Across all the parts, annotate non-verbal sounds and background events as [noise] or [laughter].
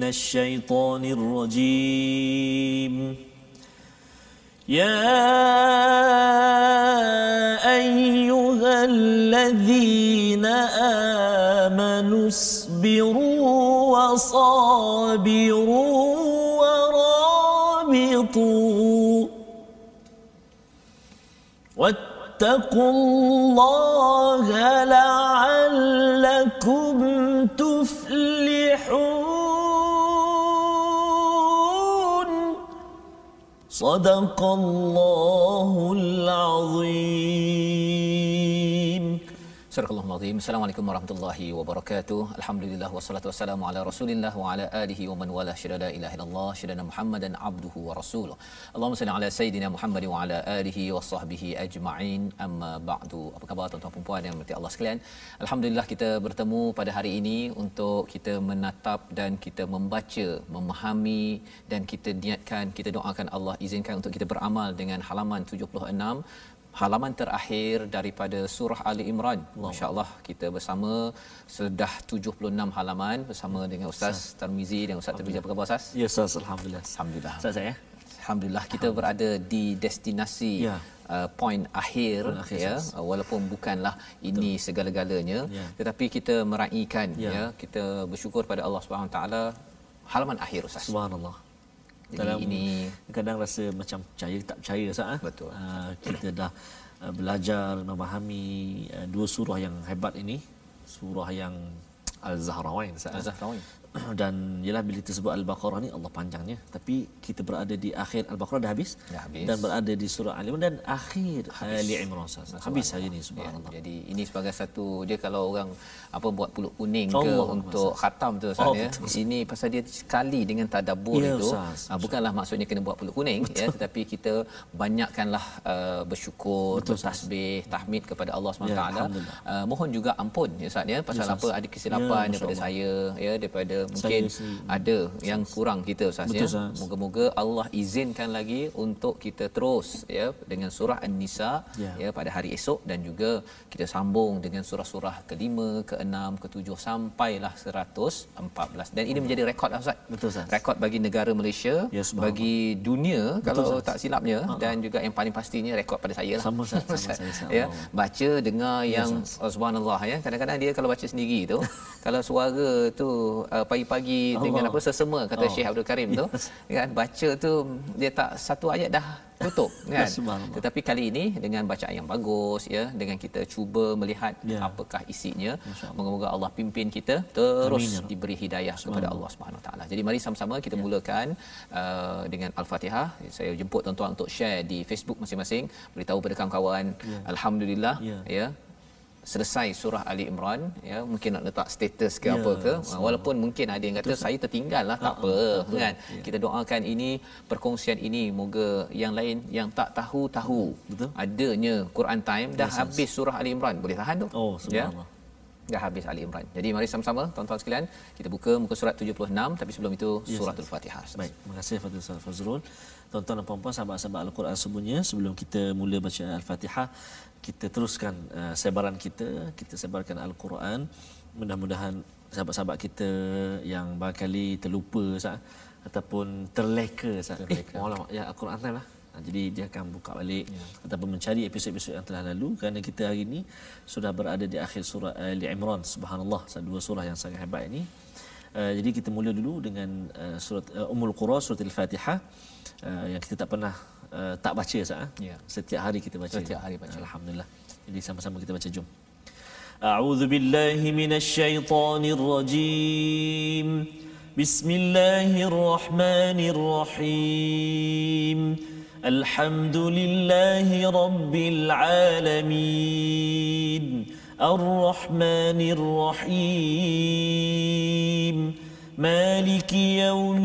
من الشيطان الرجيم. يا أيها الذين آمنوا اصبروا وصابروا ورابطوا. واتقوا الله لعلكم صدق الله العظيم. Surah Al-Azim. Assalamualaikum warahmatullahi wabarakatuh. Alhamdulillah wassalatu wassalamu ala Rasulillah wa ala alihi wa man wala syada ilaha illallah syada Muhammadan abduhu wa rasuluh. Allahumma salli ala sayidina Muhammad wa ala alihi wa sahbihi ajma'in. Amma ba'du. Apa khabar tuan-tuan dan puan yang berkati Allah sekalian? Alhamdulillah kita bertemu pada hari ini untuk kita menatap dan kita membaca, memahami dan kita niatkan, kita doakan Allah izinkan untuk kita beramal dengan halaman 76 halaman terakhir daripada surah Ali Imran. Masya-Allah kita bersama sudah 76 halaman bersama dengan Ustaz Tarmizi dan Ustaz Tarmizi apa khabar Ustaz? Ya Ustaz, Alhamdulillah. Alhamdulillah. Ustaz saya. Alhamdulillah kita berada di destinasi Ya. Uh, point akhir, Point akhir, ya uh, walaupun bukanlah ini segala-galanya Ya. tetapi kita meraihkan Ya. ya kita bersyukur pada Allah Subhanahu taala halaman akhir Ustaz. Subhanallah. Jadi Dalam ini kadang rasa macam percaya tak percaya Ustaz. ah. Betul. Ah, kita dah ah, belajar memahami ah, dua surah yang hebat ini. Surah yang Al-Zahrawain Ustaz. [clears throat] dan ialah bila kita sebut Al-Baqarah ni Allah panjangnya tapi kita berada di akhir Al-Baqarah dah habis, Dah habis. dan berada di surah Al-Imran dan akhir Ali Imran. Habis hari ini Ya, subhanallah. jadi ini sebagai satu dia kalau orang apa buat pulut kuning ke Allah untuk khatam tu Ustaz Oh, ya. betul. Ini pasal dia sekali dengan tadabbur Ya, itu Ustaz. ah, bukanlah maksudnya kena buat pulut kuning ya tetapi kita banyakkanlah uh, bersyukur, Betul, bertasbih, tahmid kepada Allah SWT. Ya, Alhamdulillah. Uh, mohon juga ampun ya Ustaz ya pasal Ya, apa ada kesilapan Ya, daripada Masya saya ya daripada mungkin sendiri. ada yang kurang kita Ustaz Betul, ya. Moga-moga Allah izinkan lagi untuk kita terus ya dengan surah An-Nisa Ya. ya pada hari esok dan juga kita sambung dengan surah-surah ke-5, ke-6, ke-7 sampailah 114 dan ini menjadi rekod lah, Ustaz. Betul, Ustaz. Rekod bagi negara Malaysia, Ya, subhanallah. bagi dunia kalau Ustaz. tak silapnya dan juga yang paling pastinya rekod pada saya lah. Sama, Ustaz. Sama saya, Ustaz. ya, baca dengar yang oh, subhanallah ya. Kadang-kadang dia kalau baca sendiri tu [laughs] kalau suara tu uh, pagi-pagi dengan apa sesama kata Oh. Syekh Abdul Karim tu. Kan baca tu dia tak satu ayat dah tutup [laughs] kan. Tetapi kali ini dengan bacaan yang bagus ya dengan kita cuba melihat Ya. apakah isinya moga-moga Allah pimpin kita terus Amin, ya diberi hidayah kepada Allah Subhanahu Wa Taala. Jadi mari sama-sama kita mulakan uh, dengan al-Fatihah. Saya jemput tuan-tuan untuk share di Facebook masing-masing beritahu pada kawan-kawan. Alhamdulillah Ya. ya selesai surah Ali Imran ya mungkin nak letak status ke Ya, apa ke subhanallah. walaupun mungkin ada yang kata saya tertinggal lah tak apa kan. Kita doakan ini perkongsian ini moga yang lain yang tak tahu tahu Betul. adanya Quran time dah Yes, habis surah Ali Imran. Boleh tahan tu? Oh, subhanallah. dah habis Ali Imran. Jadi mari sama-sama tuan-tuan sekalian kita buka muka surat 76 tapi sebelum itu Yes, suratul Fatihah Baik, terima kasih Fadil Ustaz Fazrul. Tuan-tuan dan puan-puan sahabat-sahabat Al-Quran semuanya, sebelum kita mula baca Al-Fatihah, kita teruskan uh, sebaran kita, kita sebarkan Al-Quran. Mudah-mudahan sahabat-sahabat kita yang barangkali terlupa Ustaz ataupun terleka Ustaz. Terleka. Eh, alamak, ya Al-Quran time lah. Ha, Jadi dia akan buka balik ya. ataupun mencari episod-episod yang telah lalu kerana kita hari ini sudah berada di akhir surah Ali Imran. Subhanallah, dua surah yang sangat hebat ini. Uh, jadi kita mula dulu dengan uh, surat uh, Ummul Qura surat Al-Fatihah uh, yang kita tak pernah uh, tak baca sah. Eh? Ya. Setiap hari kita baca. Setiap hari baca. Alhamdulillah. Jadi sama-sama kita baca jom. A'udzu billahi minasy syaithanir rajim. Bismillahirrahmanirrahim. Alhamdulillahi rabbil alamin. الرحمن الرحيم مالك يوم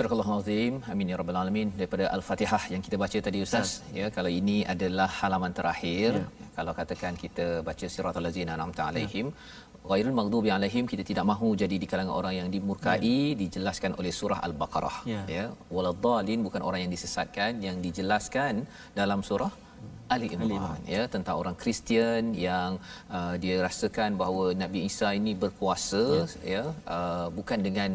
Subhanallah. Surah Al-Azim. Amin ya rabbal alamin. Daripada Al-Fatihah yang kita baca tadi Ustaz, ya kalau ini adalah halaman terakhir. Ya. Kalau katakan kita baca Siratal Ladzina an'amta alaihim, ya. ghairul maghdubi alaihim, kita tidak mahu jadi di kalangan orang yang dimurkai, ya. dijelaskan oleh surah Al-Baqarah. Ya. ya. Waladhdallin bukan orang yang disesatkan, yang dijelaskan dalam surah Ali Imran ya tentang orang Kristian yang uh, dia rasakan bahawa Nabi Isa ini berkuasa ya, ya uh, bukan dengan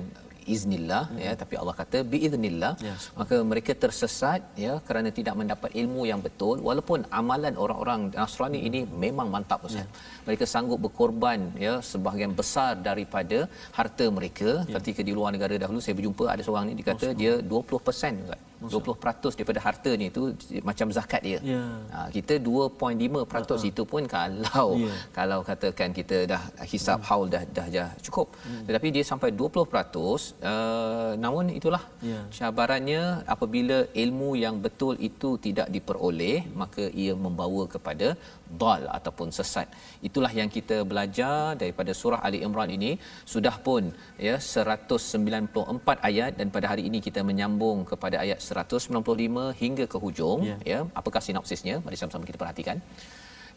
iznillah ya, ya tapi Allah kata biiznillah. Ya, maka mereka tersesat ya kerana tidak mendapat ilmu yang betul. Walaupun amalan orang-orang Nasrani ini memang mantap Ustaz. Ya. Mereka sanggup berkorban ya sebahagian besar daripada harta mereka ya. ketika di luar negara dahulu saya berjumpa ada seorang ni dikata dia 20% Ustaz. 20% daripada hartanya itu macam zakat dia. Ya. Ha, kita 2.5% uh-huh. itu pun kalau ya. kalau katakan kita dah hisap hmm. haul dah dah dah cukup. Hmm. Tetapi dia sampai 20% uh, namun itulah ya. cabarannya apabila ilmu yang betul itu tidak diperoleh maka ia membawa kepada dal ataupun sesat. Itulah yang kita belajar daripada surah Ali Imran ini sudah pun ya 194 ayat dan pada hari ini kita menyambung kepada ayat 195 hingga ke hujung yeah. ya. Apakah sinopsisnya? Mari sama-sama kita perhatikan.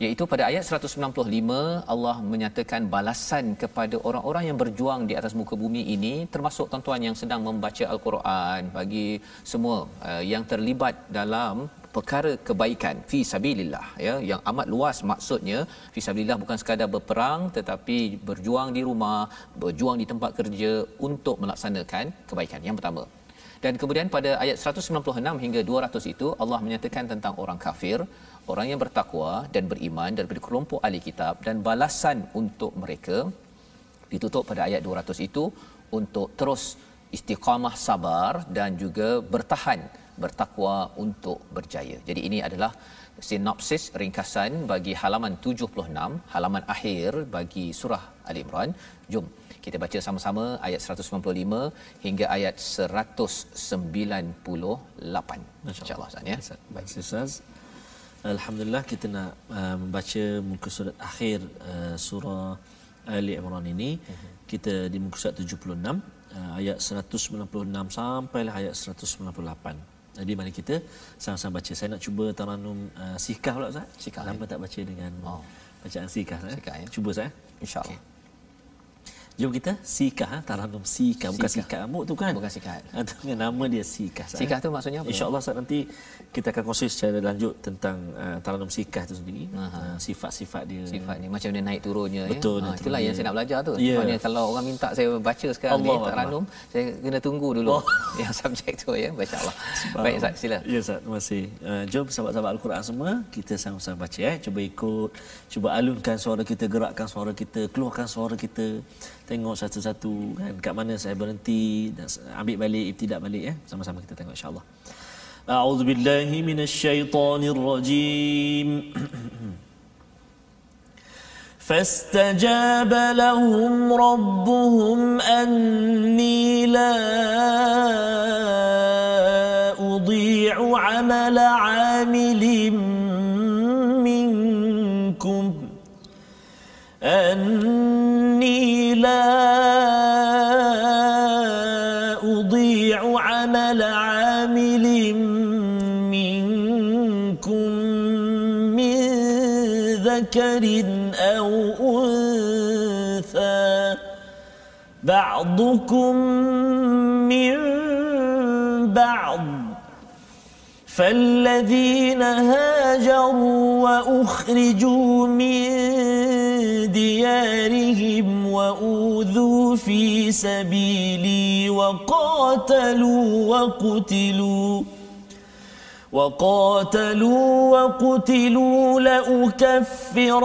Iaitu pada ayat 195 Allah menyatakan balasan kepada orang-orang yang berjuang di atas muka bumi ini termasuk tuan-tuan yang sedang membaca al-Quran bagi semua uh, yang terlibat dalam perkara kebaikan fi sabilillah ya yang amat luas maksudnya fi sabilillah bukan sekadar berperang tetapi berjuang di rumah berjuang di tempat kerja untuk melaksanakan kebaikan. Yang pertama. Dan kemudian pada ayat 196 hingga 200 itu Allah menyatakan tentang orang kafir orang yang bertakwa dan beriman daripada kelompok ahli kitab dan balasan untuk mereka ditutup pada ayat 200 itu untuk terus istiqamah sabar dan juga bertahan bertakwa untuk berjaya. Jadi ini adalah sinopsis ringkasan bagi halaman 76, halaman akhir bagi surah Ali Imran. Jom kita baca sama-sama ayat 195 hingga ayat 198. Insya-Allah Ustaz ya. Baik Ustaz. Alhamdulillah kita nak uh, membaca muka surat akhir uh, surah Ali Imran ini. Uh-huh. Kita di muka surat 76 uh, ayat 196 sampai ayat 198. Jadi mari kita sama-sama baca. Saya nak cuba taranum uh, sikah pula Ustaz. Sikah. Lama ya. tak baca dengan oh. bacaan sikah. Sikah ya. Cuba saya. Insya-Allah. Okay. Jom kita sikah. Ha? Taranum sikah. Bukan sikah. Amuk tu kan? Bukan sikah. [laughs] Dengan nama dia sikah sikah tu maksudnya apa? Insyaallah saat nanti kita akan kongsi secara lanjut tentang uh, taranum sikah tu sendiri. Uh, sifat-sifat dia. Sifat dia. Macam dia naik turunnya ya? betul ya? ha, itulah yang saya nak belajar tu. Yeah. Maksudnya kalau orang minta saya baca sekarang Allah ni taranum saya kena tunggu dulu oh. [laughs] yang subjek tu ya. Masyaallah baik Ustaz sila. Ya Ustaz terima kasih. Uh, jom sahabat-sahabat al-Quran semua kita sama-sama baca ya cuba ikut cuba alunkan suara kita gerakkan suara kita keluarkan suara kita tengok satu-satu kan kat mana saya berhenti dan ambil balik ibtidak balik ya sama-sama kita tengok insyaallah a'udzu billahi minasyaitonir rajim فاستجاب لهم ربهم أني لا أضيع عمل عامل منكم لا أضيع عمل عامل منكم من ذكر أو أنثى. بعضكم من بعض. فالذين هاجروا وأخرجوا من ديارهم وأوذوا في سبيلي وقاتلوا وقتلوا وقاتلوا وقتلوا لأكفرن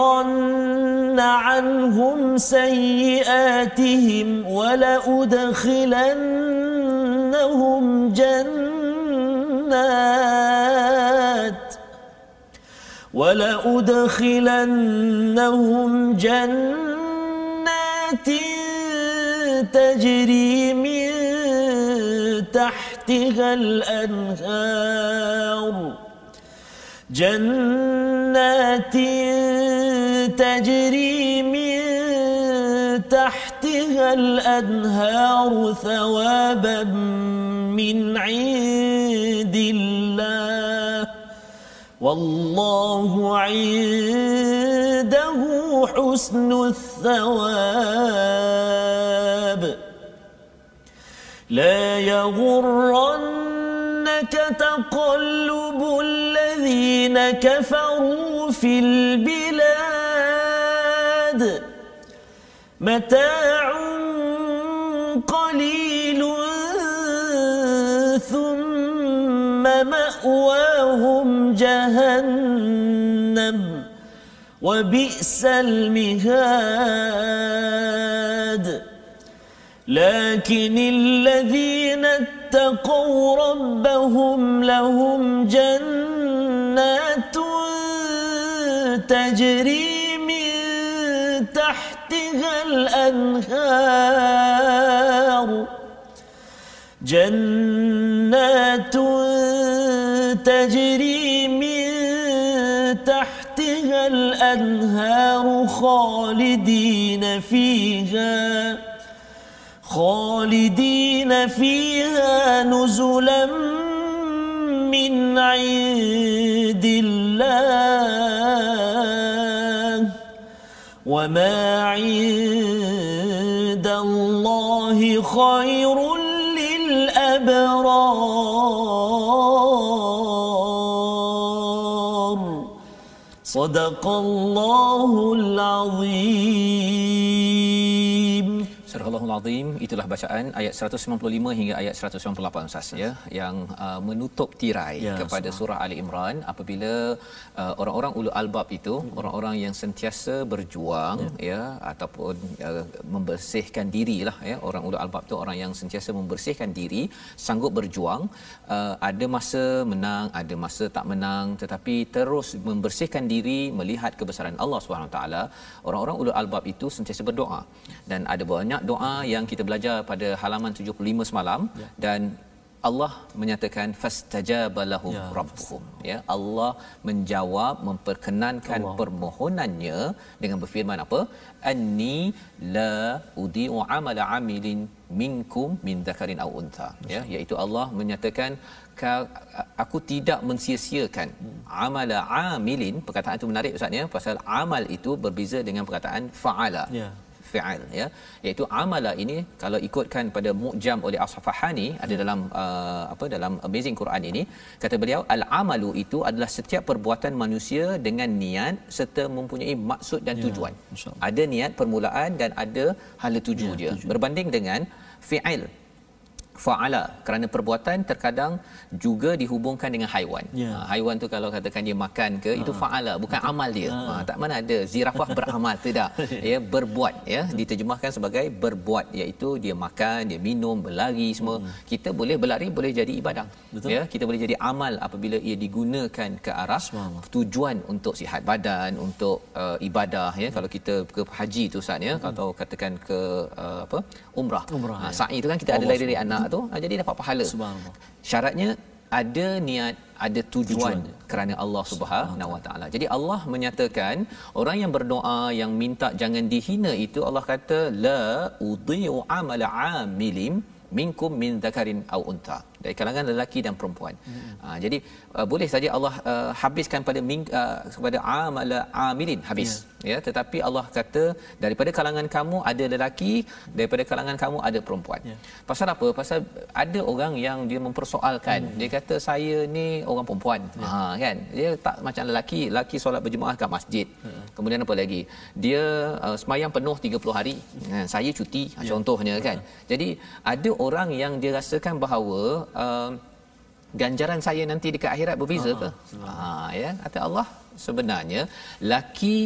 عنهم سيئاتهم ولأدخلنهم جنات. ولأدخلنهم جنات تجري من تحتها الأنهار. جنات تجري من تحتها الأنهار ثوابا من عند الله. والله عنده حسن الثواب. لا يغرنك تقلب الذين كفروا في البلاد. متاع قليل مأواهم جهنم وبئس المهاد. لكن الذين اتقوا ربهم لهم جنات تجري من تحتها الأنهار. جنات فيها خالدين فيها نزلا من عند الله. وما عند الله خير للأبرار. Sadaqallahul Azim. Azim itulah bacaan ayat 195 hingga ayat 198 Ustaz ya yang uh, menutup tirai ya, kepada surah Ali Imran. Apabila uh, orang-orang ulul albab itu hmm. orang-orang yang sentiasa berjuang ya, ya ataupun uh, membersihkan dirilah ya orang ulul albab itu orang yang sentiasa membersihkan diri sanggup berjuang uh, ada masa menang ada masa tak menang tetapi terus membersihkan diri melihat kebesaran Allah Subhanahu taala orang-orang ulul albab itu sentiasa berdoa. Dan ada banyak doa yang kita belajar pada halaman 75 semalam ya. dan Allah menyatakan fastajaba lahum ya, rabbuhum. Ya Allah menjawab memperkenankan Allah. permohonannya dengan berfirman apa? Anni la udiu amala amilin minkum min dzakarin aw untha. Ya iaitu Allah menyatakan aku tidak mensia-siakan hmm. amala amilin. Perkataan itu menarik ustaz ya pasal amal itu berbeza dengan perkataan faala. Ya fi'al ya. Iaitu amala ini kalau ikutkan pada mu'jam oleh as-safahani ada dalam uh, apa dalam amazing Quran ini kata beliau al-amalu itu adalah setiap perbuatan manusia dengan niat serta mempunyai maksud dan ya, tujuan. ya, ada niat permulaan dan ada hala tuju ya, dia tuju. berbanding dengan fi'il faala kerana perbuatan terkadang juga dihubungkan dengan haiwan. Yeah. Ha, haiwan tu kalau katakan dia makan ke ha. itu faala bukan Betul. amal dia. Ha. ha tak mana ada zirafah beramal tidak. [laughs] Ya berbuat ya Betul. diterjemahkan sebagai berbuat iaitu dia makan, dia minum, berlari semua. Hmm. Kita boleh berlari boleh jadi ibadah. Betul. Ya kita boleh jadi amal apabila ia digunakan ke arah tujuan untuk sihat badan, untuk uh, ibadah ya hmm. kalau kita ke haji tu Ustaz ya hmm. atau katakan ke uh, apa umrah. umrah ha, ya. sa'i tu kan kita ada dari anak tu? Ha, jadi dapat pahala. Syaratnya ada niat ada tujuan, tujuan. kerana Allah Subhanahu Wa Taala. Jadi Allah menyatakan orang yang berdoa yang minta jangan dihina itu Allah kata la udhi'u amala amilim minkum min dzakarin au unta dari kalangan lelaki dan perempuan. Hmm. Uh, jadi uh, boleh saja Allah uh, habiskan pada ming, uh, kepada amal amilin habis yeah. ya tetapi Allah kata daripada kalangan kamu ada lelaki daripada kalangan kamu ada perempuan. Yeah. Pasal apa? Pasal ada orang yang dia mempersoalkan hmm. dia kata saya ni orang perempuan. Yeah. Ha kan. Dia tak macam lelaki, lelaki solat berjemaah kat masjid. Hmm. Kemudian apa lagi? Dia uh, semayang penuh 30 hari. Hmm. saya cuti yeah. contohnya kan. Hmm. Jadi ada orang yang dia rasakan bahawa uh, ganjaran saya nanti dekat akhirat berbeza ke? Ha ya, kata Allah sebenarnya laki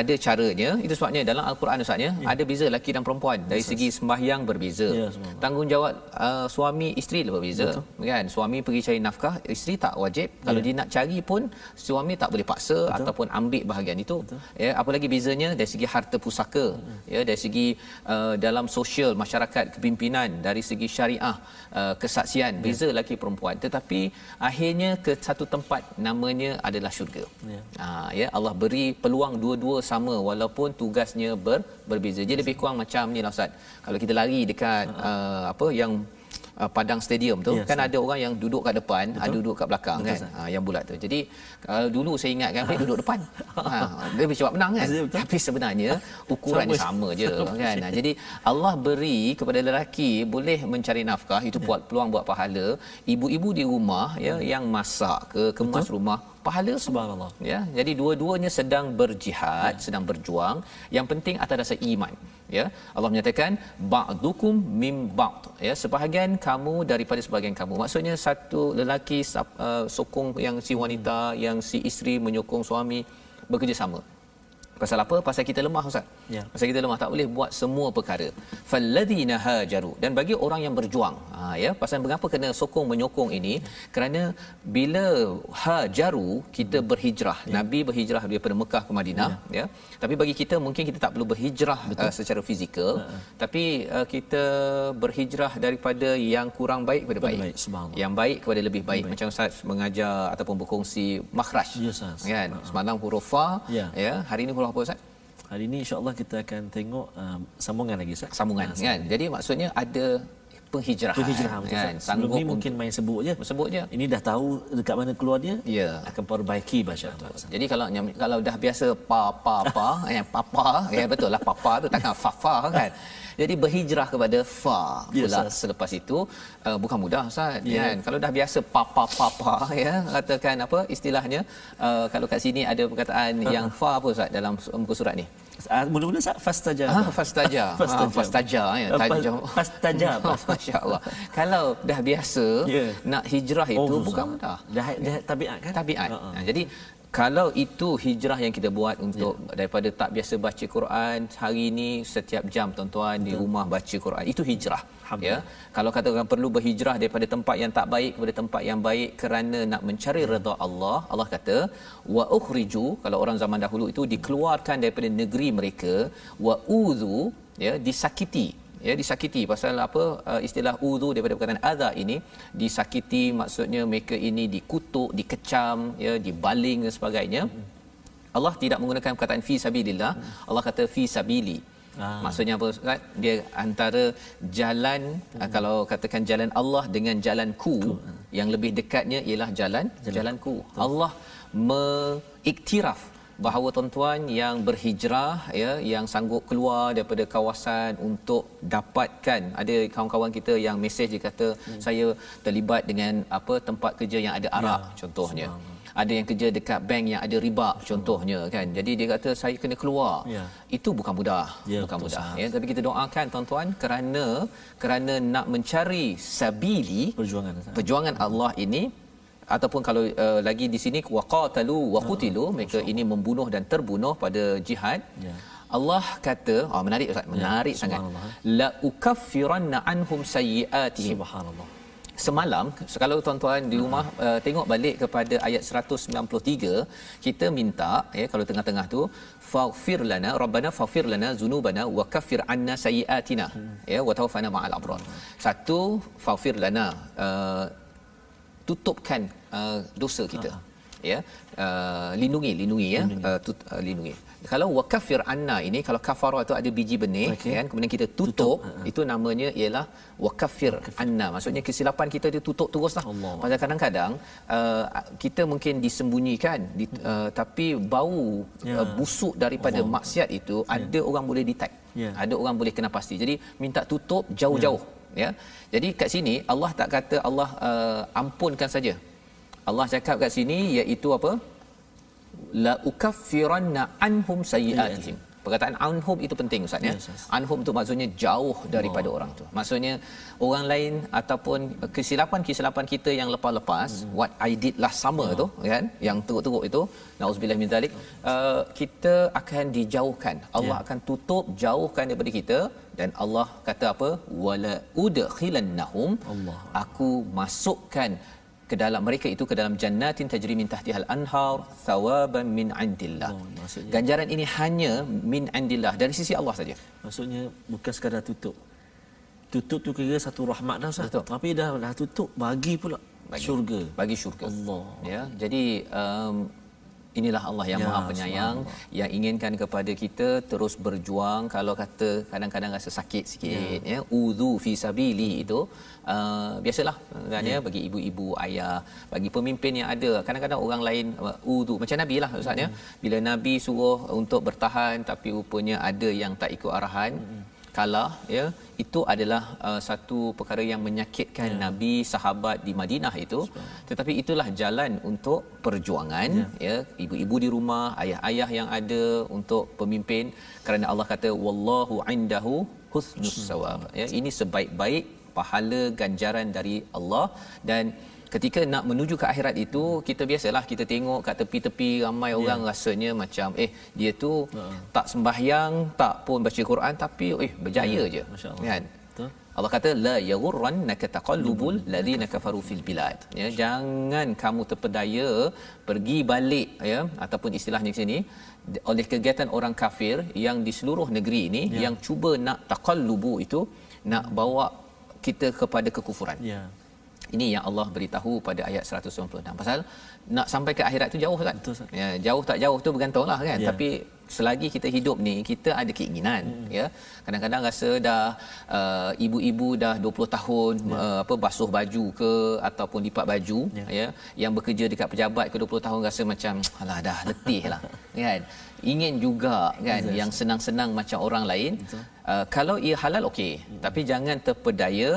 ada caranya itu sebabnya dalam al-Quran ustaznya ya. ada beza lelaki dan perempuan dari segi sembahyang berbeza ya, tanggungjawab uh, suami isteri berbeza Betul. kan suami pergi cari nafkah isteri tak wajib ya. kalau dia nak cari pun suami tak boleh paksa Betul. ataupun ambil bahagian itu Betul. ya apalagi bezanya dari segi harta pusaka hmm. ya dari segi uh, dalam sosial masyarakat kepimpinan dari segi syariah uh, kesaksian ya. beza lelaki perempuan tetapi akhirnya ke satu tempat namanya adalah syurga ya, uh, ya Allah beri peluang dua-dua sama walaupun tugasnya ber, berbeza. Jadi lebih kurang macam ni lah Ustaz. Kalau kita lari dekat uh, apa yang uh, padang stadium tu Ya, kan sah. ada orang yang duduk kat depan, Betul. ada duduk kat belakang Betul, kan. Ha, yang bulat tu. Jadi kalau dulu saya ingat kan duduk depan. Ha, [laughs] dia lebih cepat menang kan. Betul, betul. Tapi sebenarnya ukurannya Sama. sama, je kan. Ha, jadi Allah beri kepada lelaki boleh mencari nafkah itu Ya. buat peluang buat pahala. Ibu-ibu di rumah ya yang masak ke kemas rumah pahala Subhanallah. ya jadi dua-duanya sedang berjihad ya. sedang berjuang yang penting atas dasar iman ya Allah menyatakan ba'dukum mim ba'd ya sebahagian kamu daripada sebahagian kamu maksudnya satu lelaki uh, sokong yang si wanita yang si isteri menyokong suami bekerjasama Pasal apa? Pasal kita lemah Ustaz. Ya. Pasal kita lemah tak boleh buat semua perkara. Falladzina hajaru dan bagi orang yang berjuang. Ha ya, pasal mengapa kena sokong menyokong ini? Kerana bila hajaru kita berhijrah. Nabi berhijrah daripada Mekah ke Madinah ya. Tapi bagi kita mungkin kita tak perlu berhijrah uh, secara fizikal, tapi uh, kita berhijrah daripada yang kurang baik kepada baik. baik. Yang baik kepada lebih baik. Macam Ustaz mengajar ataupun berkongsi makhraj. Ya. Kan? Semalam huruf fa Ya. ya hari ini huruf apa Ustaz? Hari ini insya-Allah kita akan tengok um, sambungan lagi Ustaz. Sambungan Ah, kan. Jadi maksudnya ada penghijrahan. Penghijrahan betul, kan. Sebelum Sanggup ni mungkin main sebut je. sebut je. Ini dah tahu dekat mana keluar dia. Ya. Akan perbaiki bacaan tu. Jadi kalau kalau dah biasa pa pa pa [laughs] eh papa ya betul lah papa tu takkan fa fa kan. Jadi berhijrah kepada fa pula Ustaz. selepas itu uh, bukan mudah Ustaz Ya. kan. Kalau dah biasa papa papa [laughs] ya katakan apa istilahnya uh, kalau kat sini ada perkataan yang fa apa Ustaz dalam muka surat ni. Ah, Mula-mula Ustaz fastajab. Ah, [laughs] fastaja. Ah, fastaja ya. Ah, Taja. pas- fastajab. [laughs] Masya-Allah. Kalau dah biasa Ya. nak hijrah itu susah. bukan mudah. Dah, dah tabiat kan? Tabiat. Ha, ha. Ha, jadi kalau itu hijrah yang kita buat untuk ya. daripada tak biasa baca Quran hari ini setiap jam tuan-tuan di rumah baca Quran. Itu hijrah ya. Kalau katakan perlu berhijrah daripada tempat yang tak baik kepada tempat yang baik kerana nak mencari redha Allah Allah kata wa ukhriju kalau orang zaman dahulu itu dikeluarkan daripada negeri mereka wa udhu ya disakiti ya disakiti pasal apa uh, istilah udhu daripada perkataan adha ini disakiti maksudnya mereka ini dikutuk dikecam ya dibaling dan sebagainya Allah tidak menggunakan perkataan fi sabilillah Allah kata fi sabili Ah. Maksudnya apa Ustaz? Dia antara jalan hmm. kalau katakan jalan Allah dengan jalanku yang lebih dekatnya ialah jalan jalanku. Allah mengiktiraf bahawa tuan-tuan yang berhijrah ya yang sanggup keluar daripada kawasan untuk dapatkan ada kawan-kawan kita yang mesej dia kata hmm. saya terlibat dengan apa tempat kerja yang ada arak ya, contohnya. ada yang kerja dekat bank yang ada riba contohnya kan. Jadi dia kata saya kena keluar. Ya. itu bukan mudah Ya, bukan betul, mudah ya. tapi kita doakan tuan-tuan kerana kerana nak mencari sabili Perjuangan perjuangan Allah ini ataupun kalau uh, lagi di sini waqatalu wa qutilu mereka ini membunuh dan terbunuh pada jihad. Ya. Allah kata oh menarik ustaz menarik sangat. subhanallah. la ukaffiranna anhum sayyiatihim Subhanallah. semalam kalau tuan-tuan di rumah uh, tengok balik kepada ayat 193 kita minta ya kalau tengah-tengah tu faghfir lana rabbana faghfir lana zunubana wa kaffir anna sayiatina ya wa tawaffana ma'al abrar. Satu faghfir lana uh, tutupkan uh, dosa kita. Ya? Uh, lindungi lindungi ya? Uh, tut, uh, lindungi. Kalau wakafir anna ini kalau kafara itu ada biji benih okay. kan? Kemudian kita tutup, tutup. itu namanya ialah wakafir anna. Maksudnya kesilapan kita dia tutup teruslah Allah. pasal kadang-kadang uh, kita mungkin disembunyikan di, uh, tapi bau Ya. uh, busuk daripada Allah. maksiat itu ada orang boleh detect. Ya. ada orang boleh kena pasti. Jadi minta tutup jauh-jauh. Ya jadi kat sini Allah tak kata Allah uh, ampunkan saja. Allah cakap kat sini iaitu apa? La ukaffiranna anhum sayiatihim perkataan anhum itu penting ustaz ya. Yes, yes. anhum tu maksudnya jauh daripada orang tu. Maksudnya orang lain ataupun kesilapan-kesilapan kita yang lepas-lepas Hmm. what i did lah sama tu kan yang teruk-teruk itu nauzubillah min zalik uh, kita akan dijauhkan. Allah Ya. akan tutup jauhkan daripada kita dan Allah kata apa? Wala udkhilannahum. Aku masukkan ke dalam mereka itu ke dalam jannatin tajri min tahtihal anhar thawaban min indillah. Oh, maksudnya- Ganjaran ini hanya min indillah dari sisi Allah saja. Maksudnya bukan sekadar tutup. Tutup tu kira satu rahmat dah Ustaz. Betul. Tapi dah dah tutup bagi pula Bagi. syurga. Bagi syurga. Allah. Ya. Jadi um, inilah Allah yang ya, Maha Penyayang yang inginkan kepada kita terus berjuang. Kalau kata kadang-kadang rasa sakit sikit ya, ya uzu fi sabili itu uh, biasalah kan ya. ya bagi ibu-ibu ayah bagi pemimpin yang ada. Kadang-kadang orang lain uh, uzu macam nabi lah ustaz ya. Bila nabi suruh untuk bertahan tapi rupanya ada yang tak ikut arahan hmm kalah ya itu adalah uh, satu perkara yang menyakitkan ya. nabi sahabat di Madinah itu. Tetapi itulah jalan untuk perjuangan ya. ya ibu-ibu di rumah ayah-ayah yang ada untuk pemimpin. Kerana Allah kata wallahu indahu husnus sawab. Ya ini sebaik-baik pahala ganjaran dari Allah. Dan ketika nak menuju ke akhirat itu kita biasalah kita tengok kat tepi-tepi ramai yeah. orang rasanya macam eh dia tu uh-huh. tak sembahyang tak pun baca Quran tapi eh berjaya yeah. je masyaallah kan Betul. Allah kata la yaghurrannaka taqallubul ladzina kafaru fil bilad ya jangan kamu terpedaya pergi balik ya ataupun istilahnya sini oleh kegiatan orang kafir yang di seluruh negeri ini yeah. yang cuba nak taqallubu itu nak bawa kita kepada kekufuran ya yeah ini yang Allah beritahu pada ayat 196 pasal nak sampai ke akhirat tu jauh kan ya jauh tak jauh tu bergantunglah kan yeah. tapi selagi kita hidup ni kita ada keinginan hmm. ya kadang-kadang rasa dah uh, ibu-ibu dah 20 tahun yeah. uh, apa basuh baju ke ataupun lipat baju yeah. ya yang bekerja dekat pejabat ke 20 tahun rasa macam alah dah letih lah [laughs] kan ingin juga kan yes. yang senang-senang macam orang lain uh, kalau ia halal okey hmm. tapi jangan terpedaya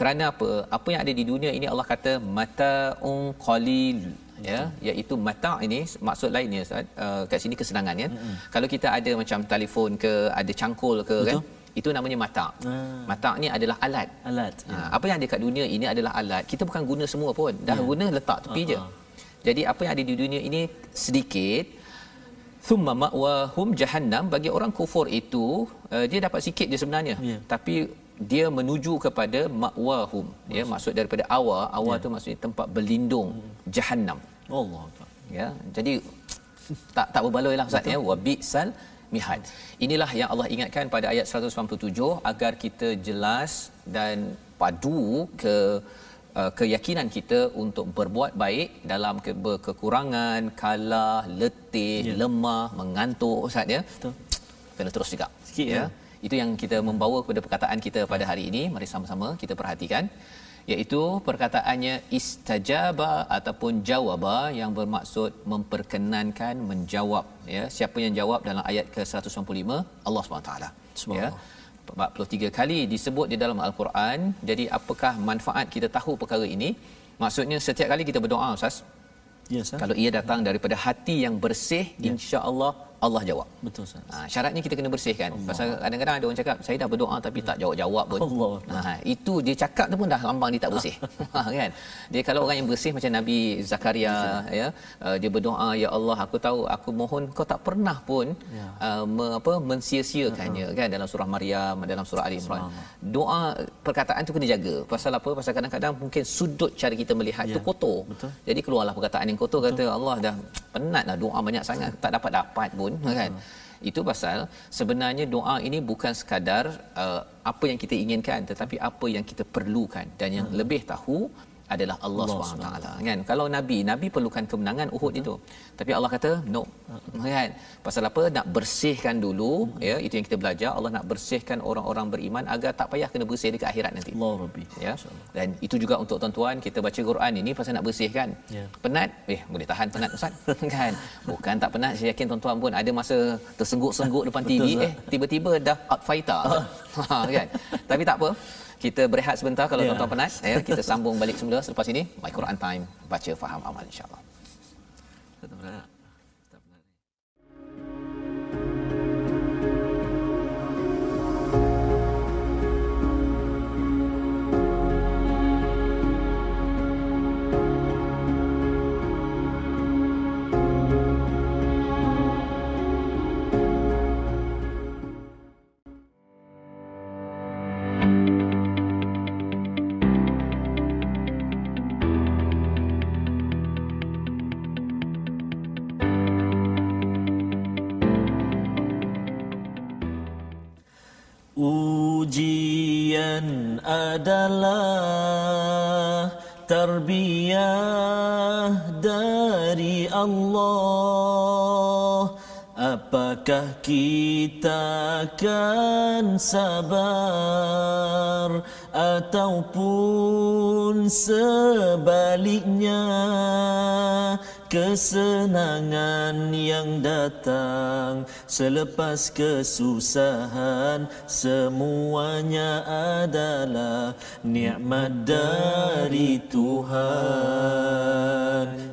kerana apa apa yang ada di dunia ini Allah kata mataun qalil ya iaitu mata ini maksud lainnya Ustaz uh, kat sini kesenangan ya mm-hmm. kalau kita ada macam telefon ke ada cangkul ke kan? Betul. kan itu namanya mata ah. mata ni adalah alat alat ya. ha, apa yang ada kat dunia ini adalah alat kita bukan guna semua pun dah ya. guna letak tepi uh-huh. je jadi apa yang ada di dunia ini sedikit thumma ma'wahum jahannam bagi orang kufur itu uh, dia dapat sikit je sebenarnya ya. tapi dia menuju kepada ma'wahum. Ya maksud. daripada awa awa ya. tu maksudnya tempat berlindung hmm. jahannam. Allah ya jadi tak tak berbaloi lah ustaz ya. Wa bi'sal mihad. Inilah yang Allah ingatkan pada ayat 197 agar kita jelas dan padu ke uh, keyakinan kita untuk berbuat baik dalam ke- kekurangan kalah letih ya. lemah mengantuk ustaz ya. Betul. Kena terus juga. Sikit ya, ya itu yang kita membawa kepada perkataan kita pada hari ini. Mari sama-sama kita perhatikan. Iaitu perkataannya istajaba ataupun jawaba yang bermaksud memperkenankan menjawab. Ya siapa yang jawab dalam ayat ke-195? Allah SWT ya 43 kali disebut di dalam al-Quran. Jadi apakah manfaat kita tahu perkara ini? Maksudnya setiap kali kita berdoa ustaz yes, kalau ia datang daripada hati yang bersih yeah. insya-Allah Allah jawab. Betul Ustaz. Ha, syaratnya kita kena bersihkan. Allah. Pasal kadang-kadang ada orang cakap saya dah berdoa tapi tak jawab-jawab pun. [laughs] Allah. Ha, itu dia cakap tu pun dah lambang dia tak bersih. [laughs] [laughs] ha, kan? Dia kalau orang yang bersih macam Nabi Zakaria ya, uh, dia berdoa ya Allah aku tahu aku mohon kau tak pernah pun ya. uh, me, apa mensia-siakannya uh-huh. kan dalam surah Maryam dalam surah Ali Imran. Doa perkataan tu kena jaga. Pasal apa? Pasal kadang-kadang mungkin sudut cara kita melihat ya. tu kotor. Betul. Jadi keluarlah perkataan yang kotor Betul. kata Allah dah penatlah doa banyak sangat tak dapat dapat pun pun kan? Itu pasal sebenarnya doa ini bukan sekadar uh, apa yang kita inginkan tetapi apa yang kita perlukan. Dan yang hmm. lebih tahu adalah Allah, Allah SWT kan? Kalau nabi nabi perlukan kemenangan Uhud Betul. itu. Tapi Allah kata no. Kan? Pasal apa? Nak bersihkan dulu hmm. ya itu yang kita belajar. Allah nak bersihkan orang-orang beriman agar tak payah kena bersih dekat akhirat nanti. Allah Rabbi. Ya? Dan itu juga untuk tuan-tuan kita baca Quran ini pasal nak bersihkan. Ya. penat? Eh boleh tahan penat ustaz. [laughs] Kan? Bukan tak penat saya yakin tuan-tuan pun ada masa tersengguk-sengguk depan TV eh tiba-tiba dah out fighter. [laughs] Ha, kan? Tapi tak apa kita berehat sebentar kalau yeah. tuan-tuan penat. Ya kita sambung balik semula. Selepas ini my Quran time. Baca faham amal insyaallah adalah tarbiyah dari Allah. Apakah kita akan sabar Ataupun sebaliknya? Kesenangan yang datang selepas kesusahan semuanya adalah nikmat dari Tuhan.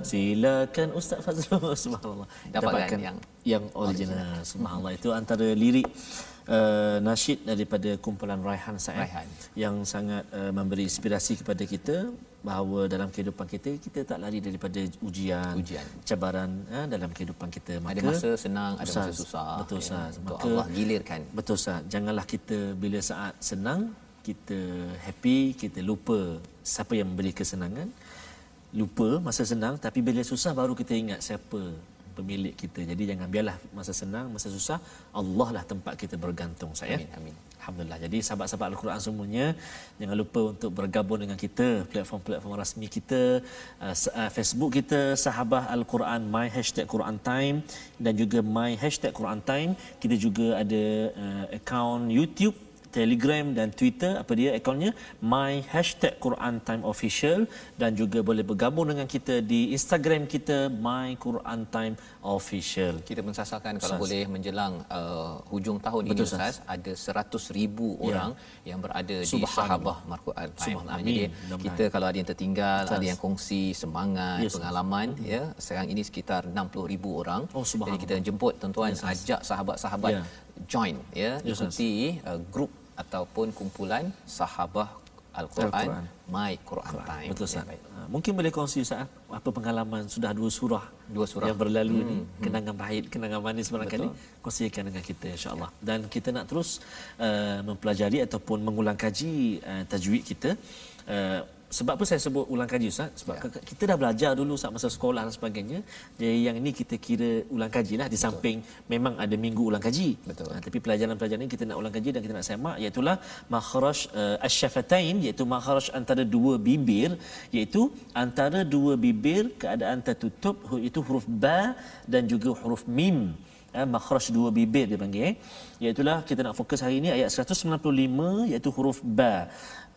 Silakan ustaz Fazrul. [laughs] Subhanallah. Dapatkan yang yang original. Subhanallah. Itu antara lirik uh, nasyid daripada kumpulan Raihan Sa'id Raihan. yang sangat uh, memberi inspirasi kepada kita bahawa dalam kehidupan kita kita tak lari daripada ujian, Ujian. cabaran uh, dalam kehidupan kita. Ada masa senang ada masa susah. betul ya, Ustaz. untuk maka Allah gilirkan. betul Ustaz. Janganlah kita bila saat senang kita happy kita lupa siapa yang memberi kesenangan. Lupa masa senang tapi bila susah baru kita ingat siapa pemilik kita. Jadi jangan biarlah masa senang, masa susah Allah lah tempat kita bergantung saya. amin amin Alhamdulillah. Jadi sahabat-sahabat Al-Quran semuanya jangan lupa untuk bergabung dengan kita platform-platform rasmi kita uh, uh, Facebook kita Sahabah Al-Quran my hashtag Quran Time dan juga my hashtag Quran Time. Kita juga ada uh, account YouTube Telegram dan Twitter apa dia akaunnya my hashtag Quran Time Official dan juga boleh bergabung dengan kita di Instagram kita my Quran Time Official. kita mensasarkan kalau boleh menjelang uh, hujung tahun Betul, ini Ustaz ada 100 ribu orang yang berada di. Sahabah Al-Quran. Jadi kita kalau ada yang tertinggal, Ustaz. ada yang kongsi semangat, Ya, Ustaz. pengalaman ya. Sekarang ini sekitar 60 ribu orang. Oh. Jadi kita jemput tuan-tuan ajak sahabat-sahabat Ya. join ya, Ya, Ustaz. ikuti uh, grup ataupun kumpulan Sahabah Al-Quran, Al-Quran. My Quran Time. Betul Ya, Ustaz. baik. Ha, Mungkin boleh kongsi Ustaz apa pengalaman sudah dua surah Dua surah. yang berlalu hmm, ni kenangan baik kenangan manis barangkali kongsikan dengan kita insya-Allah. Dan kita nak terus uh, mempelajari ataupun mengulang kaji uh, tajwid kita. Uh, sebab apa saya sebut ulang kaji Ustaz? Sebab ya. kita dah belajar dulu saat masa sekolah dan sebagainya. Jadi yang ini kita kira ulang kaji lah di samping memang ada minggu ulang kaji. Betul. Ha, tapi pelajaran-pelajaran ini kita nak ulang kaji dan kita nak semak iaitu makhraj uh, asy-syafatain iaitu makhraj antara dua bibir iaitu antara dua bibir keadaan tertutup itu huruf ba dan juga huruf mim eh, makhraj dua bibir dia panggil eh. Iaitulah kita nak fokus hari ini ayat 195 iaitu huruf ba.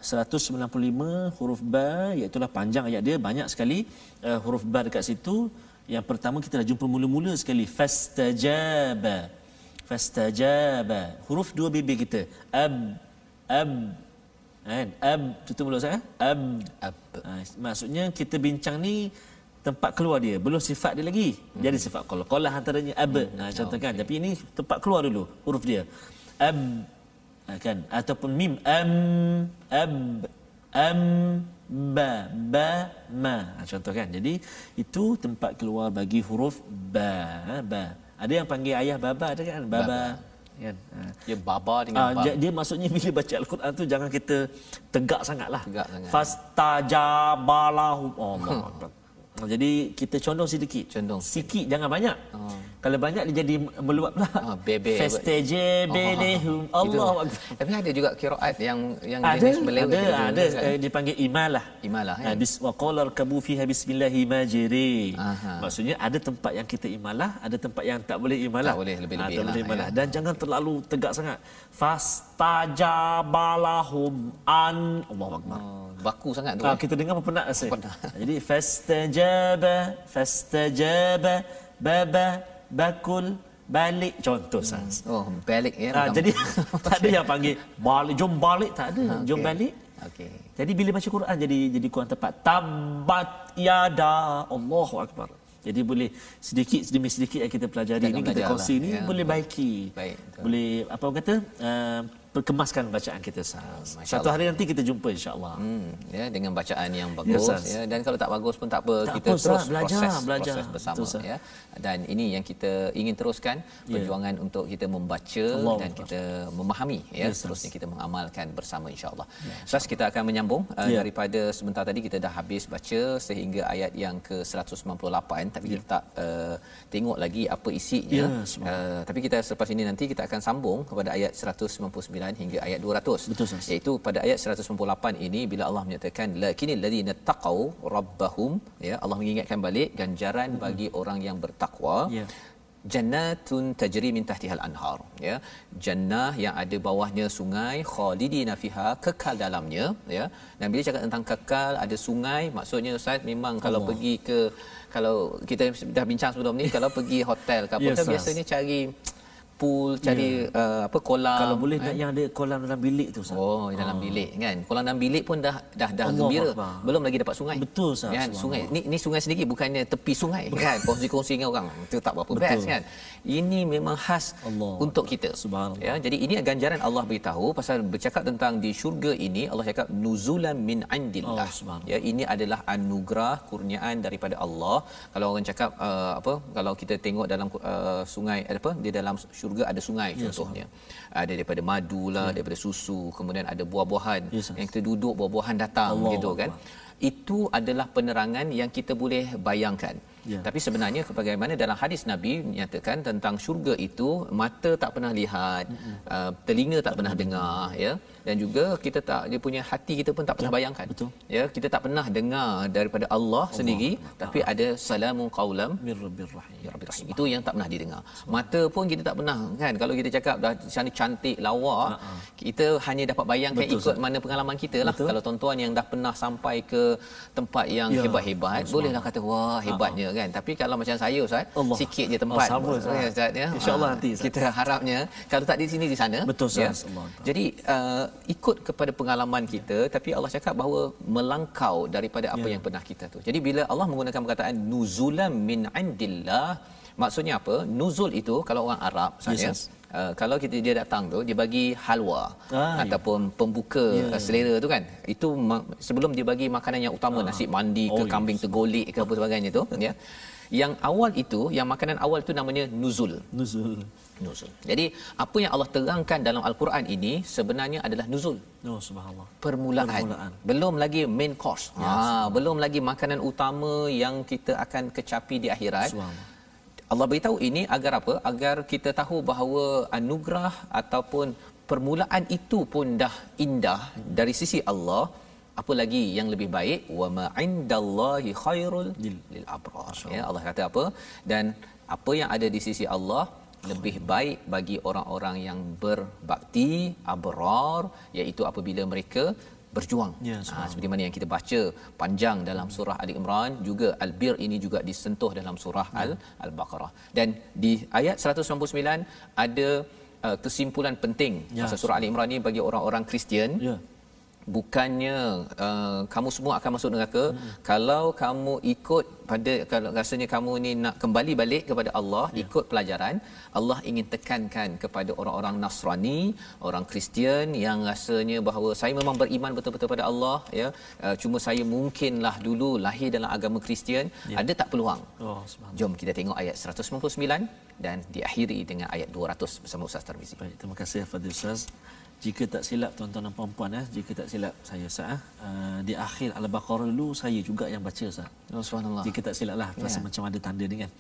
195 huruf ba iaitu panjang ayat dia banyak sekali uh, huruf ba dekat situ. Yang pertama kita dah jumpa mula-mula sekali fastajaba. Fastajaba. Huruf dua bibir kita. Ab ab kan ab tutup mulut saya ab Ab. ha, maksudnya kita bincang ni tempat keluar dia belum sifat dia lagi hmm. jadi sifat qala qala antaranya ab hmm. ha, contoh kan tapi ini tempat keluar dulu huruf dia ab ha, kan ataupun mim am ab am ba ba ma ha, contoh kan jadi itu tempat keluar bagi huruf ba ha, ba ada yang panggil ayah baba ada kan baba, Baba. kan. Dia baba dengan ba. dia, dia maksudnya bila baca Al-Quran tu jangan kita tegak sangatlah. Tegak sangat. Fastajabalahu. Oh, Allah. [laughs] Jadi kita condong sedikit. Condong. Sikit jangan banyak. Kalau banyak dia jadi meluap pula. Ah, bebe. Fastajabelehum. [laughs] Allah Itu. Akbar. Tapi ada juga kiraat yang yang Ada, jenis melewat ada, gitu, ada. kan? Eh, dipanggil imalah. Imalah, Ha, ya. bis, wa qala rkabu fiha bismillahi majri. Aha. Maksudnya ada tempat yang kita imalah, ada tempat yang tak boleh imalah. Tak boleh lebih-lebih Ah, tak boleh lah, imalah. ya. Dan jangan terlalu tegak sangat. Fastajabalahum an Allahu akbar. Oh, baku sangat tu. Ah, eh. kita dengar apa penat rasa. Penat. Jadi fastajaba fastajaba baba bakul balik contoh Sas. Oh, balik ya. Ah, macam- jadi [laughs] tak ada yang panggil balik jom balik tak ada. Jom Okey. balik. Okey. Jadi bila baca Quran jadi jadi kurang tepat. Tabat yada Allahu akbar. Jadi boleh sedikit demi sedikit yang kita pelajari Kita ini kita kongsi lah, ni ya. boleh baiki. Baik, betul. Boleh apa orang kata uh, perkemaskan bacaan kita Sas. Masya Satu Allah. hari nanti kita jumpa insya-Allah. Hmm, ya dengan bacaan yang bagus Ustaz. ya dan kalau tak bagus pun tak apa Tak kita apa, terus Belajar, proses belajar. proses bersama Betul, ya dan ini yang kita ingin teruskan Ya. perjuangan untuk kita membaca Allah dan Akbar. kita memahami ya Ya, seterusnya kita mengamalkan bersama insyaallah. Ustaz kita akan menyambung uh, Ya. daripada sebentar tadi kita dah habis baca sehingga ayat yang ke 198 tapi kita tak uh, tengok lagi apa isinya Ya, uh, tapi kita selepas ini nanti kita akan sambung kepada ayat 199 199 hingga ayat 200 Betul, Ustaz. iaitu pada ayat 198 ini bila Allah menyatakan lakinil ladzina taqau rabbahum ya Allah mengingatkan balik ganjaran bagi orang yang bertakwa Ya. jannatun tajri min tahtihal anhar ya jannah yang ada bawahnya sungai khalidina fiha kekal dalamnya ya dan bila cakap tentang kekal ada sungai maksudnya ustaz memang kalau pergi ke kalau kita dah bincang sebelum ni kalau pergi hotel ke apa Ustaz. biasanya cari pool cari uh, apa kolam Kalau boleh nak yang ada kolam dalam bilik tu Ustaz. Oh, dalam bilik kan. Kolam dalam bilik pun dah dah dah Allahu gembira. Akbar. Belum lagi dapat sungai. Betul, Ustaz. Kan sungai. Ni ni sungai sendiri bukannya tepi sungai kan. Kongsi-kongsi dengan orang. Itu tak berapa Betul. best kan. Ini memang khas Allah. untuk kita. Subhanallah. Ya, jadi ini ganjaran Allah beritahu pasal bercakap tentang di syurga ini Allah cakap nuzulan min indillah. Oh, ya, ini adalah anugerah kurniaan daripada Allah. Kalau orang cakap uh, apa kalau kita tengok dalam uh, sungai apa di dalam syurga ada sungai Ya, contohnya. Ada daripada madu lah, daripada susu, kemudian ada buah-buahan Ya, Ustaz. yang kita duduk buah-buahan datang Allah gitu kan. Itu adalah penerangan yang kita boleh bayangkan. Ya. Tapi sebenarnya bagaimana dalam hadis Nabi menyatakan tentang syurga itu mata tak pernah lihat, uh, telinga tak pernah dengar ya dan juga kita tak dia punya hati kita pun tak pernah bayangkan. betul. Ya, kita tak pernah dengar daripada Allah, sendiri tapi ada salamun qaulam Min Rabbir Rahim. Ya Rahim. Itu yang tak pernah didengar. Mata pun kita tak pernah kan. Kalau kita cakap dah sana cantik, lawa, kita hanya dapat bayangkan Betul, ikut mana pengalaman kita lah. Betul. Kalau tuan-tuan yang dah pernah sampai ke tempat yang Ya. hebat-hebat, bolehlah kata wah hebatnya kan. Tapi kalau macam saya Ustaz, Allah. sikit je tempat. Oh, sama, Ustaz. Ya, Ustaz ya. InsyaAllah Ah, nanti, Ustaz. Kita harapnya kalau tak di sini di sana. Betul, Ustaz. ya. Allah. Jadi uh, ikut kepada pengalaman kita tapi Allah cakap bahawa melangkau daripada apa Ya. yang pernah kita tu. Jadi bila Allah menggunakan perkataan nuzulan min indillah maksudnya apa? Nuzul itu kalau orang Arab Yes, saya yes. Uh, kalau kita dia datang tu dia bagi halwa Ah, ya. ataupun pembuka Ya. uh, selera tu kan itu ma- sebelum dia bagi makanan yang utama nasi mandi ke Oh, yes. kambing tergolek ke apa sebagainya tu ya yang awal itu yang makanan awal tu namanya nuzul Nuzul. nuzul. Jadi apa yang Allah terangkan dalam al-Quran ini sebenarnya adalah nuzul, Oh, subhanallah. permulaan. Permulaan. Belum lagi main course. Ya, ha, belum lagi makanan utama yang kita akan kecapi di akhirat. Subhanallah. Allah beritahu ini agar apa? Agar kita tahu bahawa anugerah ataupun permulaan itu pun dah indah dari sisi Allah. Apa lagi yang lebih baik? Wa ma indallahi khairul Lil- lil abrar. Ya, Allah kata apa? Dan apa yang ada di sisi Allah lebih baik bagi orang-orang yang berbakti abrar iaitu apabila mereka berjuang. Ya, ha, seperti mana yang kita baca panjang dalam surah Ali Imran juga al-bir ini juga disentuh dalam surah Ya. al al-Baqarah. Dan di ayat 199 ada uh, kesimpulan penting Ya, pasal surah Ali Imran ini bagi orang-orang Kristian Ya. Bukannya uh, kamu semua akan masuk neraka hmm. kalau kamu ikut pada kalau rasanya kamu ni nak kembali balik kepada Allah ya. ikut pelajaran Allah ingin tekankan kepada orang-orang Nasrani orang Kristian yang rasanya bahawa saya memang beriman betul-betul pada Allah ya uh, cuma saya mungkinlah dulu lahir dalam agama Kristian ya. ada tak peluang Oh, subhanallah. jom kita tengok ayat 199 dan diakhiri dengan ayat 200 bersama Ustaz Tarmizi Baik, terima kasih Fadil Ustaz. Jika tak silap tuan-tuan dan puan-puan eh, jika tak silap saya Ustaz eh, uh, di akhir Al-Baqarah dulu saya juga yang baca Ustaz. oh, subhanallah Jika tak silap lah, rasa Ya. macam ada tanda ni kan.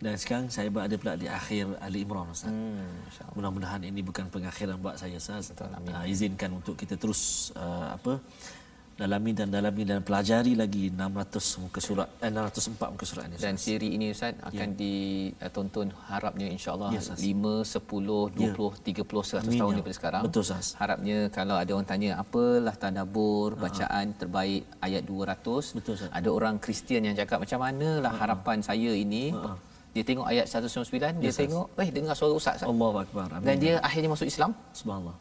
Dan sekarang saya berada pula di akhir Ali Imran Ustaz. hmm, Mudah-mudahan ini bukan pengakhiran buat saya Ustaz. Betul. Uh, izinkan untuk kita terus uh, apa dalami dan dalami dan pelajari lagi 600 muka surat eh, 604 muka surat ini. Dan siri ini Ustaz akan ditonton harapnya insya-Allah Ya, Ustaz. 5 10 20 30 100 Amin, tahun ya. daripada sekarang. Betul, Ustaz. Harapnya kalau ada orang tanya apalah tadabbur bacaan terbaik ayat 200. Betul, Ustaz. Ada orang Kristian yang cakap macam manalah harapan saya ini. Dia tengok ayat 199 dia tengok eh dengar suara ustaz. Allahu akbar. Amin. Dan dia akhirnya masuk Islam. subhanallah.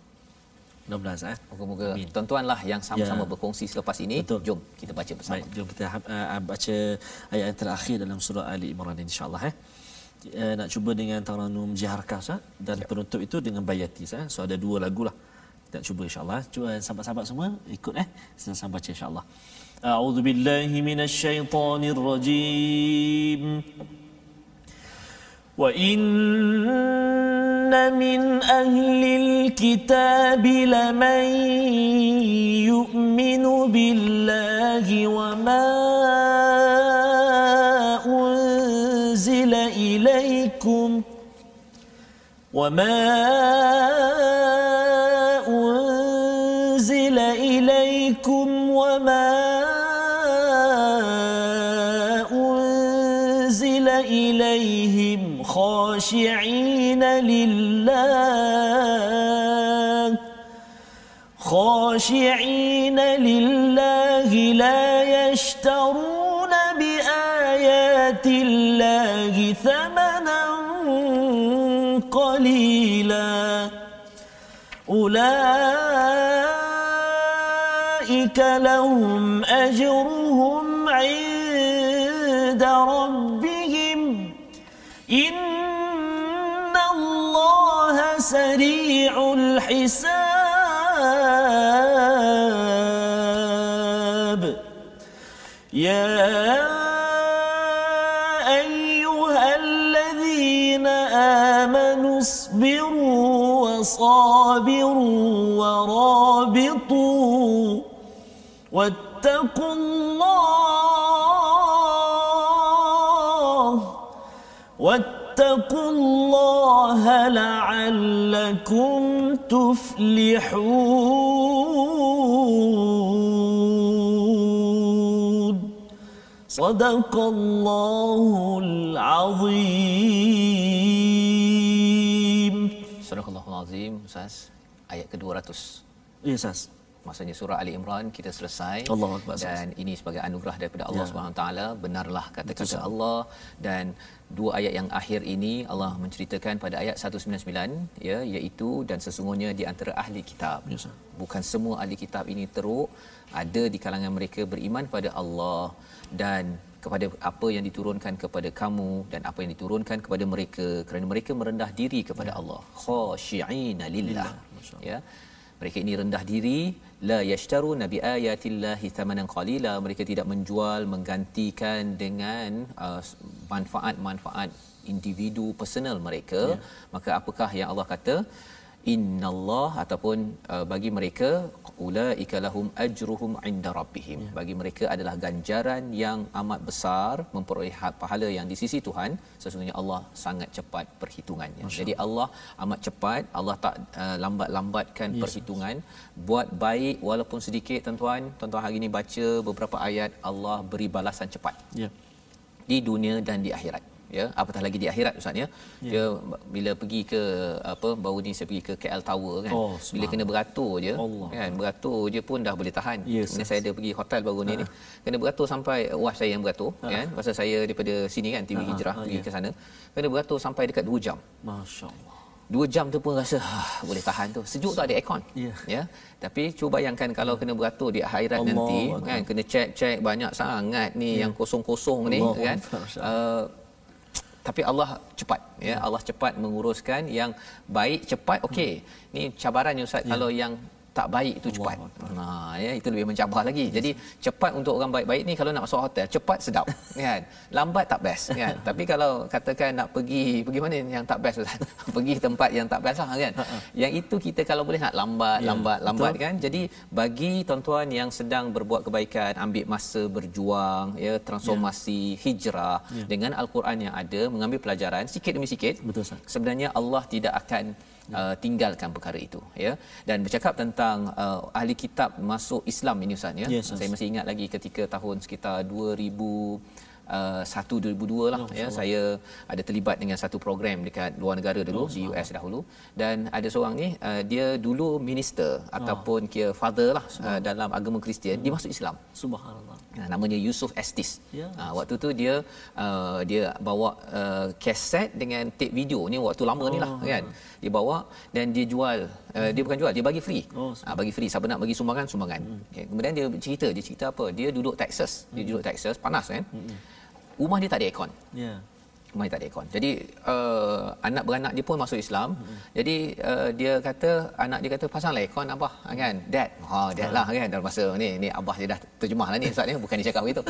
Mudah-mudahan eh. Moga-moga Amin. tuan-tuanlah yang sama-sama Ya. berkongsi selepas ini. Betul. Jom kita baca bersama. Baik, jom kita uh, baca ayat yang terakhir dalam surah Ali Imran insya-Allah eh. Uh, nak cuba dengan taranum jiharkah Ustaz dan penutup itu dengan bayati Ustaz. So ada dua lagu lah. Kita nak cuba insya-Allah. Cuba sahabat-sahabat semua ikut eh. Sama-sama baca insya-Allah. A'udzu billahi minasyaitonir rajim. إن من أهل الكتاب لمن يؤمن بالله وما أنزل إليكم وما أنزل إليكم وما أنزل إليهم خاشعين لله. خاشعين لله لا يشترون بآيات الله ثمنا قليلا. أولئك لهم أجرهم عند ربهم سريع الحساب. يا أيها الذين آمنوا اصبروا وصابروا ورابطوا واتقوا الله واتقوا الله لعلكم تفلحون صدق الله العظيم Surah Allahul Azim Ustaz ayat ke-200 Ya, Ustaz. Maksudnya surah Ali Imran kita selesai Allahu Akbar, Ustaz. dan ini sebagai anugerah daripada Allah Ya. Subhanahu taala benarlah kata-kata Betul, Ustaz. Allah dan dua ayat yang akhir ini Allah menceritakan pada ayat 199 ya iaitu dan sesungguhnya di antara ahli kitab Ya, Ustaz. bukan semua ahli kitab ini teruk ada di kalangan mereka beriman pada Allah dan kepada apa yang diturunkan kepada kamu dan apa yang diturunkan kepada mereka kerana mereka merendah diri kepada Allah. Khashi'ina lillah. Ya mereka ini rendah diri. La yashtaru nabi ayatillahi thamanan qalila. Mereka tidak menjual menggantikan dengan uh, manfaat-manfaat individu personal mereka. Ya. maka apakah yang Allah kata innallah ataupun uh, bagi mereka ulaika lahum ajruhum inda rabbihim ya. bagi mereka adalah ganjaran yang amat besar memperoleh ha- pahala yang di sisi Tuhan sesungguhnya Allah sangat cepat perhitungannya Masya. jadi Allah amat cepat Allah tak uh, lambat-lambatkan yes. perhitungan buat baik walaupun sedikit tuan-tuan tuan-tuan hari ini baca beberapa ayat Allah beri balasan cepat Ya. di dunia dan di akhirat ya apatah lagi di akhirat ustaz ya Ya. dia bila pergi ke apa baru ni saya pergi ke KL Tower kan Oh, bila kena beratur je Allah. kan beratur je pun dah boleh tahan Yes, kemudian yes. saya ada pergi hotel baru ni ni kena beratur sampai wah saya yang beratur kan pasal saya daripada sini kan TV Ha, ha, Hijrah ha, pergi ya. ke sana kena beratur sampai dekat 2 jam Masya Allah. Dua jam tu pun rasa ah, boleh tahan tu. Sejuk tak ada aircon. Ya. ya. Tapi cuba bayangkan kalau kena beratur di akhirat Allah nanti Akbar. kan kena check-check banyak sangat ni yang kosong-kosong ni Allah kan. Uh, tapi Allah cepat ya. Allah cepat menguruskan yang baik cepat okey. Ni cabarannya ustaz kalau yang tak baik itu cepat. Ha ya itu lebih mencabar lagi. Jadi cepat untuk orang baik-baik ni kalau nak masuk hotel cepat sedap [laughs] kan. Lambat tak best kan. [laughs] Tapi kalau katakan nak pergi pergi mana yang tak best Ustaz? [laughs] pergi tempat yang tak best lah kan. yang itu kita kalau boleh nak lambat Ya, lambat lambat betul. kan. Jadi bagi tuan-tuan yang sedang berbuat kebaikan ambil masa berjuang ya transformasi hijrah Ya. dengan al-Quran yang ada mengambil pelajaran sikit demi sikit. Betul, Ustaz. Sebenarnya Allah tidak akan uh, tinggalkan perkara itu ya. Dan bercakap tentang uh, ahli kitab masuk Islam ini Ustaz ya. Yes, saya masih ingat lagi ketika tahun sekitar 2000 Uh, 1 2002 lah ya saya ada terlibat dengan satu program dekat luar negara dulu di US dahulu. Dan ada seorang ni uh, dia dulu minister ataupun kira father lah uh, dalam agama Kristian. Dia masuk Islam. Subhanallah. Ha, namanya Yusuf Estis. Ya. Ha, waktu tu dia uh, dia bawa uh, kaset dengan tape video ni waktu lama oh. ni lah kan. Dia bawa dan dia jual. Uh, dia bukan jual, dia bagi free. Oh, ha, bagi free. Siapa nak bagi sumbangan, sumbangan. Hmm. Okay. Kemudian dia cerita, dia cerita apa? Dia duduk Texas. Dia duduk Texas, panas kan. Hmm. Rumah dia tak ada aircon. Ya. Dia tak ada aircon. Jadi uh, anak beranak dia pun masuk Islam. Hmm. Jadi uh, dia kata anak dia kata pasanglah aircon abah ha, kan. Dad. Ha dad lah kan dalam masa ni ni abah dia dah terjemah lah ni ustaz ni bukan dia cakap begitu.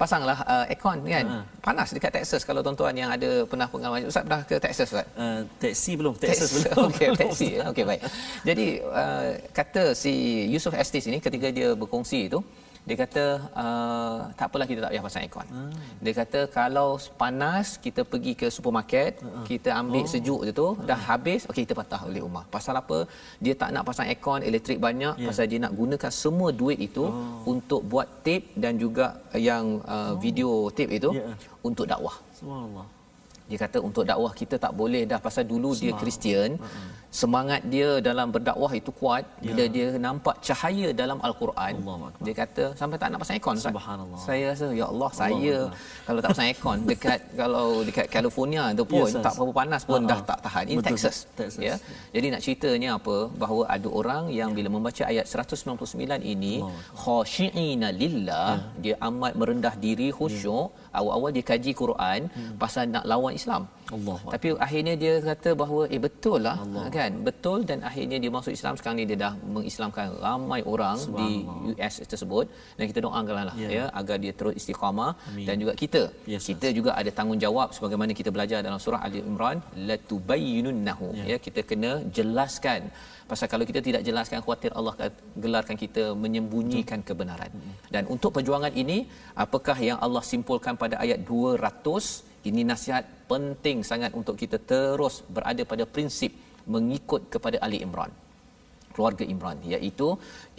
Pasanglah uh, aircon kan. Panas dekat Texas kalau tuan-tuan yang ada pernah pengalaman ustaz pernah ke Texas ustaz? Uh, taksi belum, Texas belum. Okey, ya. Okey, baik. Jadi uh, kata si Yusuf Estes ini ketika dia berkongsi itu, dia kata uh, tak apalah kita tak payah pasang aircon. Hmm. Dia kata kalau panas kita pergi ke supermarket, uh-huh. kita ambil oh. sejuk je tu, dah habis, okey kita patah balik rumah. Pasal apa? Dia tak nak pasang aircon, elektrik banyak yeah. pasal dia nak gunakan semua duit itu oh. untuk buat tape dan juga yang uh, oh. video tape itu Ya. untuk dakwah. Subhanallah. dia kata untuk dakwah kita tak boleh dah pasal dulu dia Kristian semangat dia dalam berdakwah itu kuat. Bila Ya. dia nampak cahaya dalam al-Quran dia kata sampai tak nak pasang aircon. Subhanallah. saya rasa ya Allah saya kalau tak pasang aircon dekat [laughs] kalau dekat California tu pun Yes, tak berapa panas pun Ha-ha. dah tak tahan. Ini Betul, Texas, Texas. ya. Jadi nak ceritanya apa? Bahawa ada orang yang bila membaca ayat 199 ini khasyiina lillah. Dia amat merendah diri khusyuk. Awal-awal dia kaji Quran pasal nak lawan Islam Allah tapi akhirnya dia kata bahawa eh betul lah kan? Betul dan akhirnya dia masuk Islam. Sekarang ni dia dah mengislamkan ramai orang di US tersebut. Dan kita doakanlah lah Ya. ya agar dia terus istiqamah. Dan juga kita Yes, kita juga ada tanggungjawab sebagaimana kita belajar dalam surah Ali Imran latubayyinunnahu. Ya. ya kita kena jelaskan. Pasal kalau kita tidak jelaskan khuatir Allah gelarkan kita menyembunyikan kebenaran. Dan untuk perjuangan ini apakah yang Allah simpulkan pada ayat 200 ini nasihat penting sangat untuk kita terus berada pada prinsip mengikut kepada Ali Imran keluarga Imran iaitu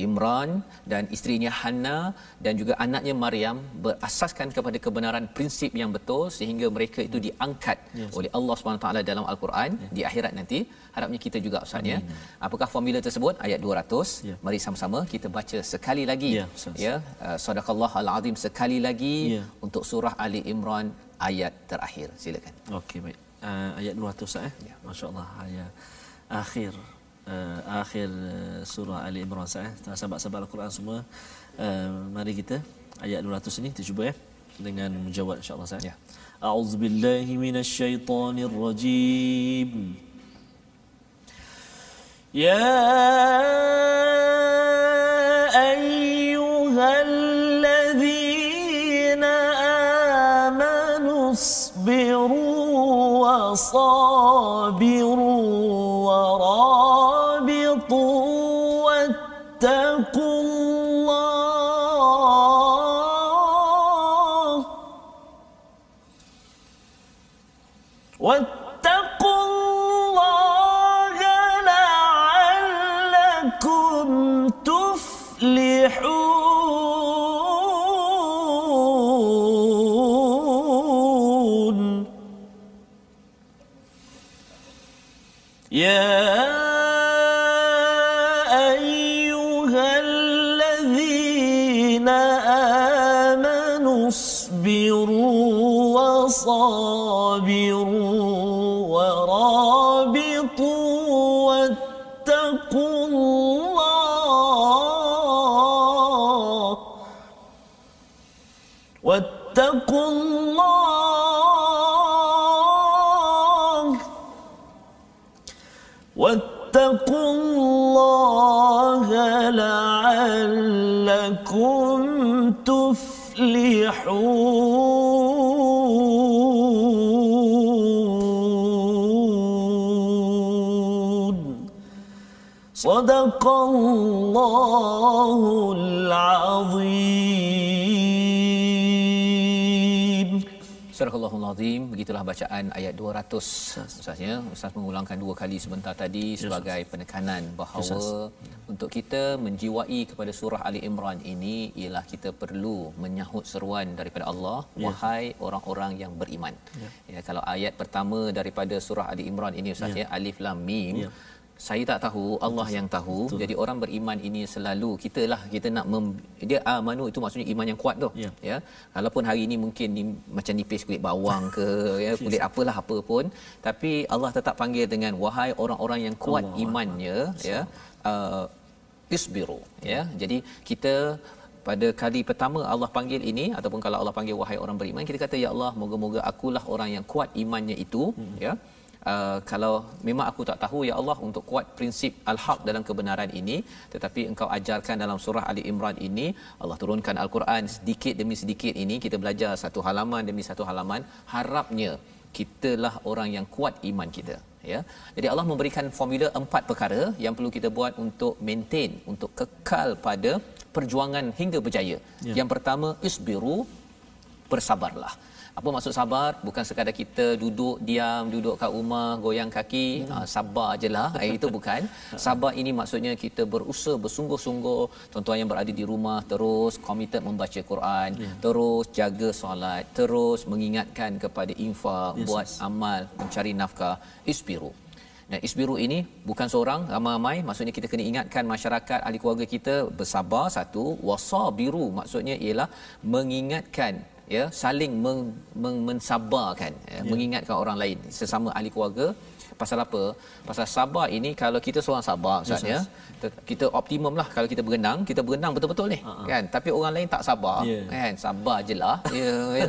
Imran dan isterinya Hanna dan juga anaknya Maryam berasaskan kepada kebenaran prinsip yang betul sehingga mereka itu diangkat yes. oleh Allah SWT dalam Al-Quran yeah. di akhirat nanti harapnya kita juga Ustaz ya apakah formula tersebut ayat 200 Ya. mari sama-sama kita baca sekali lagi Ya, ya uh, sadaqallah al-azim sekali lagi Ya. untuk surah Ali Imran ayat terakhir silakan Okey baik. Uh, ayat 200 Ustaz eh. Ya. Masya-Allah ayat akhir uh, akhir uh, surah Ali Imran Ustaz eh. Sahabat-sahabat Al-Quran semua uh, mari kita ayat 200 ini kita cuba ya dengan menjawab insya-Allah Ustaz. Ya. A'udzubillahi minasyaitonirrajim. يا وصابروا Yeah. لعلكم تفلحون. صدق الله العظيم. Surah Allahul Azim begitulah bacaan ayat 200 Ustaz ya. Ustaz mengulangkan dua kali sebentar tadi sebagai penekanan bahawa untuk kita menjiwai kepada surah Ali Imran ini ialah kita perlu menyahut seruan daripada Allah wahai orang-orang yang beriman. Ya. Kalau ayat pertama daripada surah Ali Imran ini Ustaz ya Alif Lam Mim Ya. Saya tak tahu Allah yang tahu. Betul. jadi orang beriman ini selalu kita lah kita nak mem, dia amanu itu maksudnya iman yang kuat tu. Ya. ya. Walaupun hari ini mungkin ni, macam nipis kulit bawang ke ya kulit apalah apa pun. Tapi Allah tetap panggil dengan wahai orang-orang yang kuat Allah imannya ya uh, isbiru ya. Jadi kita pada kali pertama Allah panggil ini ataupun kalau Allah panggil wahai orang beriman kita kata ya Allah moga-moga akulah orang yang kuat imannya itu hmm. ya Uh, kalau memang aku tak tahu ya Allah untuk kuat prinsip al-haq dalam kebenaran ini tetapi engkau ajarkan dalam surah Ali Imran ini Allah turunkan al-Quran sedikit demi sedikit ini kita belajar satu halaman demi satu halaman harapnya kitalah orang yang kuat iman kita ya. Jadi Allah memberikan formula empat perkara yang perlu kita buat untuk maintain untuk kekal pada perjuangan hingga berjaya. Ya. yang pertama isbiru bersabarlah apa maksud sabar? Bukan sekadar kita duduk diam duduk kat rumah goyang kaki. Hmm. uh, sabar je lah. Eh, itu bukan. [laughs] Sabar ini maksudnya kita berusaha bersungguh-sungguh. Tuan-tuan yang berada di rumah terus komited membaca Quran. Yeah. terus jaga solat. Terus mengingatkan kepada infak. Yes, buat yes. amal. Mencari nafkah. Isbiru. Dan isbiru ini bukan seorang ramai-ramai. Maksudnya kita kena ingatkan masyarakat ahli keluarga kita bersabar satu. Wasabiru maksudnya ialah mengingatkan ya saling meng, meng, mensabarkan ya, ya. mengingatkan orang lain sesama ahli keluarga pasal apa pasal sabar ini kalau kita seorang sabar ustaz ya kita optimum lah kalau kita berenang kita berenang betul-betul ni uh-huh. kan tapi orang lain tak sabar yeah. kan sabar je lah [laughs] ya, ya,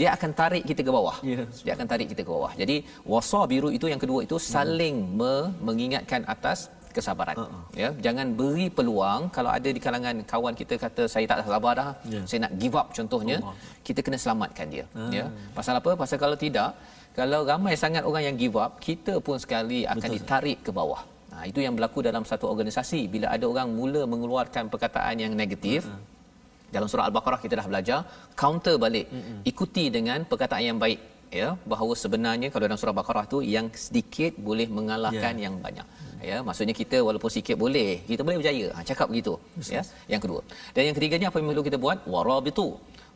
dia akan tarik kita ke bawah yeah. dia akan tarik kita ke bawah jadi wasa biru itu yang kedua itu saling uh-huh. me- mengingatkan atas kesabaran uh-huh. ya jangan beri peluang kalau ada di kalangan kawan kita kata saya tak sabar dah yeah. saya nak give up contohnya uh-huh. kita kena selamatkan dia uh-huh. ya pasal apa pasal kalau tidak kalau ramai sangat orang yang give up kita pun sekali akan Betul. ditarik ke bawah ha, itu yang berlaku dalam satu organisasi bila ada orang mula mengeluarkan perkataan yang negatif uh-huh. dalam surah al-baqarah kita dah belajar counter balik uh-huh. ikuti dengan perkataan yang baik ya bahawa sebenarnya kalau dalam surah Baqarah tu yang sedikit boleh mengalahkan yeah. yang banyak. Ya maksudnya kita walaupun sikit boleh kita boleh berjaya. Ha, cakap begitu yes, ya. Yang kedua. Dan yang ketiganya apa yang perlu kita buat? Warabitu.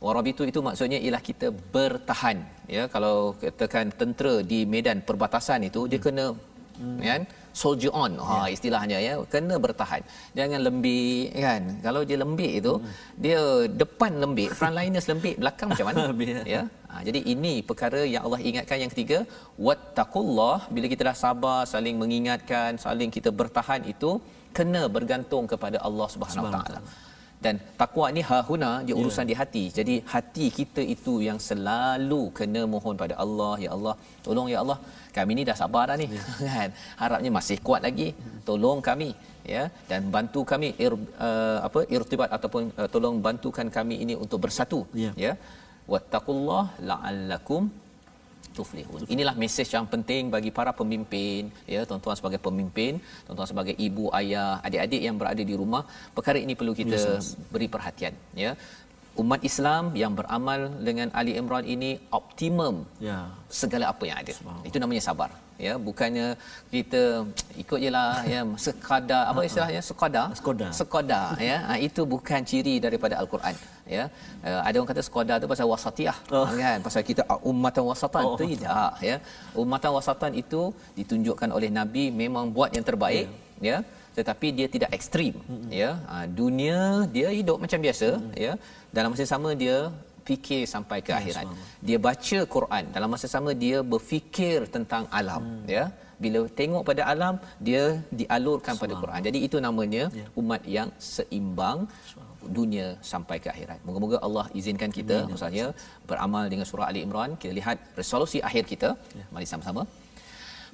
Warabitu itu maksudnya ialah kita bertahan. Ya kalau katakan tentera di medan perbatasan itu hmm. dia kena hmm. kan soldier on ha yeah. istilahnya ya kena bertahan jangan lembik kan kalau dia lembik itu hmm. dia depan lembik frontliners lembik belakang macam mana [laughs] ya ha, jadi ini perkara yang Allah ingatkan yang ketiga wattaqullah bila kita dah sabar saling mengingatkan saling kita bertahan itu kena bergantung kepada Allah Subhanahu Wa taala dan takwa ni hahuna dia ya. urusan yeah. di hati jadi hati kita itu yang selalu kena mohon pada Allah ya Allah tolong ya Allah kami ni dah sabar dah ni. Yeah. [laughs] kan? Harapnya masih kuat lagi. Tolong kami ya. Dan bantu kami ir, uh, apa irtibat ataupun uh, tolong bantukan kami ini untuk bersatu yeah. ya. Wattaqullah la'allakum tuflihun. Inilah mesej yang penting bagi para pemimpin, ya, tuan-tuan sebagai pemimpin, tuan-tuan sebagai ibu, ayah, adik-adik yang berada di rumah, perkara ini perlu kita yes, beri perhatian, ya. Umat Islam yang beramal dengan Ali Imran ini optimum ya. segala apa yang ada. Itu namanya sabar ya bukannya kita ikut jelah ya sekadar apa istilahnya sekadar sekadar sekadar ya ha, itu bukan ciri daripada al-Quran ya uh, ada orang kata sekadar tu pasal wasatiyah oh. kan pasal kita uh, ummatan wasatan oh. tidak ya ummatan wasatan itu ditunjukkan oleh nabi memang buat yang terbaik yeah. ya tetapi dia tidak ekstrim mm-hmm. ya uh, dunia dia hidup macam biasa mm-hmm. ya dalam masa sama dia fikir sampai ke ya, akhirat. Dia baca Quran dalam masa sama dia berfikir tentang alam hmm. ya. Bila tengok pada alam dia dialurkan pada Quran. Jadi itu namanya ya. umat yang seimbang dunia sampai ke akhirat. Moga-moga Allah izinkan kita Amin. misalnya beramal dengan surah Ali Imran. Kita lihat resolusi akhir kita. Ya. Mari sama-sama.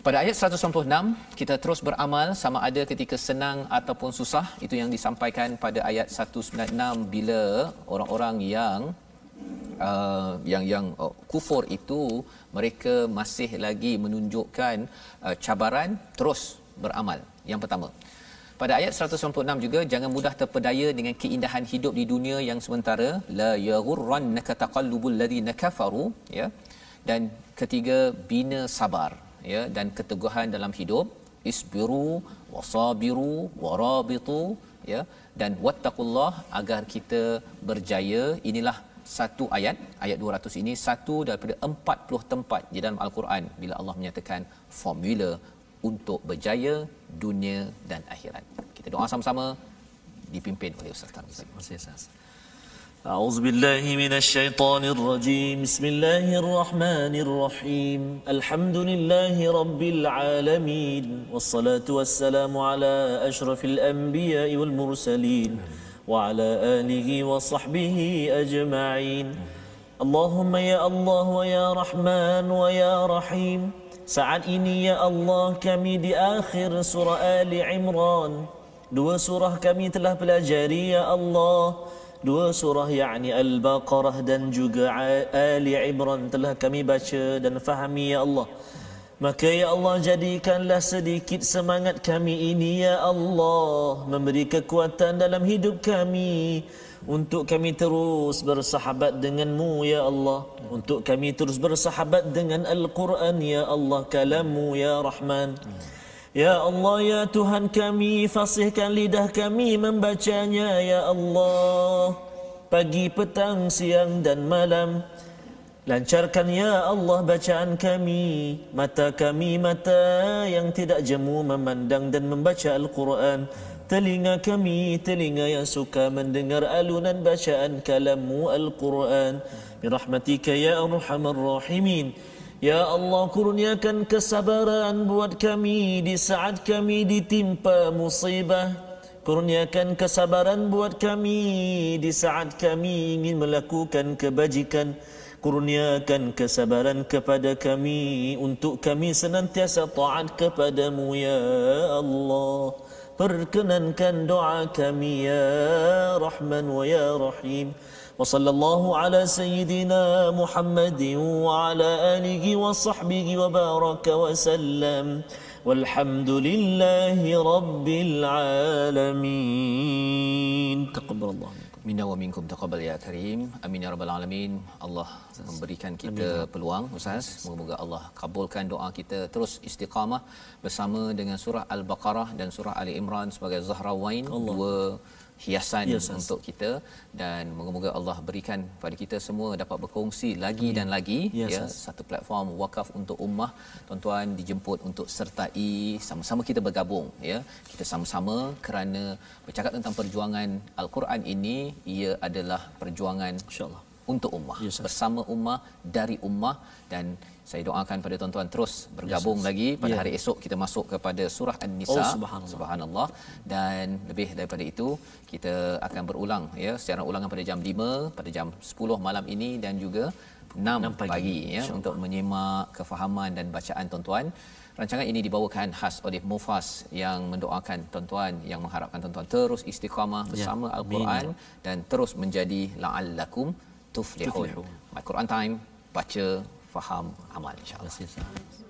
Pada ayat 196 kita terus beramal sama ada ketika senang ataupun susah itu yang disampaikan pada ayat 196 bila orang-orang yang uh, yang yang uh, kufur itu mereka masih lagi menunjukkan uh, cabaran terus beramal. Yang pertama. Pada ayat 196 juga jangan mudah terpedaya dengan keindahan hidup di dunia yang sementara la yaghurrannaka taqallubul ladina kafaru ya. Dan ketiga bina sabar ya dan keteguhan dalam hidup isbiru wasabiru warabitu ya dan wattaqullah agar kita berjaya inilah satu ayat ayat 200 ini satu daripada 40 tempat di dalam al-Quran bila Allah menyatakan formula untuk berjaya dunia dan akhirat. Kita doa sama-sama dipimpin oleh Ustaz Tarmizi. Terima kasih Ustaz. أعوذ بالله من الشيطان الرجيم. بسم الله الرحمن الرحيم. الحمد لله رب العالمين والصلاة والسلام على أشرف الأنبياء والمرسلين وعلى آله وصحبه أجمعين. اللهم يا الله ويا رحمن ويا رحيم. Saat ini ya Allah kami di akhir surah Ali Imran Dua surah kami telah pelajari ya Allah Dua surah yakni Al-Baqarah dan juga Ali Imran telah kami baca dan fahami ya Allah. Maka ya Allah jadikanlah sedikit semangat kami ini ya Allah. Memberi kekuatan dalam hidup kami Untuk kami terus bersahabat denganmu ya Allah. Untuk kami terus bersahabat dengan Al-Quran ya Allah Kalamu ya Rahman Ya Allah ya Tuhan kami Fasihkan lidah kami membacanya ya Allah. Pagi, petang, siang dan malam Lancarkan ya Allah bacaan kami. Mata kami mata yang tidak jemu memandang dan membaca Al-Quran. Telinga kami telinga yang suka mendengar alunan bacaan kalamu Al-Quran. Birahmatika ya Arhamar Rahimin Ya Allah kurniakan kesabaran buat kami di saat kami ditimpa musibah. Kurniakan kesabaran buat kami di saat kami ingin melakukan kebajikan. Kurniakan kesabaran kepada kami Untuk kami senantiasa taat kepadamu ya Allah. Perkenankan doa kami ya Rahman wa ya Rahim وصلى الله على سيدنا محمد وعلى آله وصحبه وبارك وسلم والحمد لله رب العالمين تقبل الله Minna wa minkum taqabbal ya karim. Amin ya rabbal alamin. Allah memberikan kita Amin. peluang Ustaz. Semoga Allah kabulkan doa kita terus istiqamah bersama dengan surah Al-Baqarah dan surah Ali Imran sebagai zahrawain dua hiasan yes, untuk kita dan moga-moga Allah berikan pada kita semua dapat berkongsi lagi Amin. dan lagi yes, ya. satu platform wakaf untuk ummah. Tuan-tuan dijemput untuk sertai sama-sama kita bergabung ya. Kita sama-sama kerana bercakap tentang perjuangan al-Quran ini ia adalah perjuangan insyaallah. untuk ummah. Yes, bersama ummah dari ummah dan saya doakan pada tuan-tuan terus bergabung yes, lagi pada yeah. hari esok kita masuk kepada surah an-nisa oh, subhanallah. subhanallah dan lebih daripada itu kita akan berulang ya secara ulangan pada jam 5 pada jam 10 malam ini dan juga 6, 6 pagi, pagi ya untuk menyimak kefahaman dan bacaan tuan-tuan Rancangan ini dibawakan khas oleh Mufas yang mendoakan tuan-tuan yang mengharapkan tuan-tuan terus istiqamah ya, bersama ya, Al-Quran dan terus menjadi la'allakum tuflihun. tuflihun. My Quran Time, baca, faham, amal insyaAllah.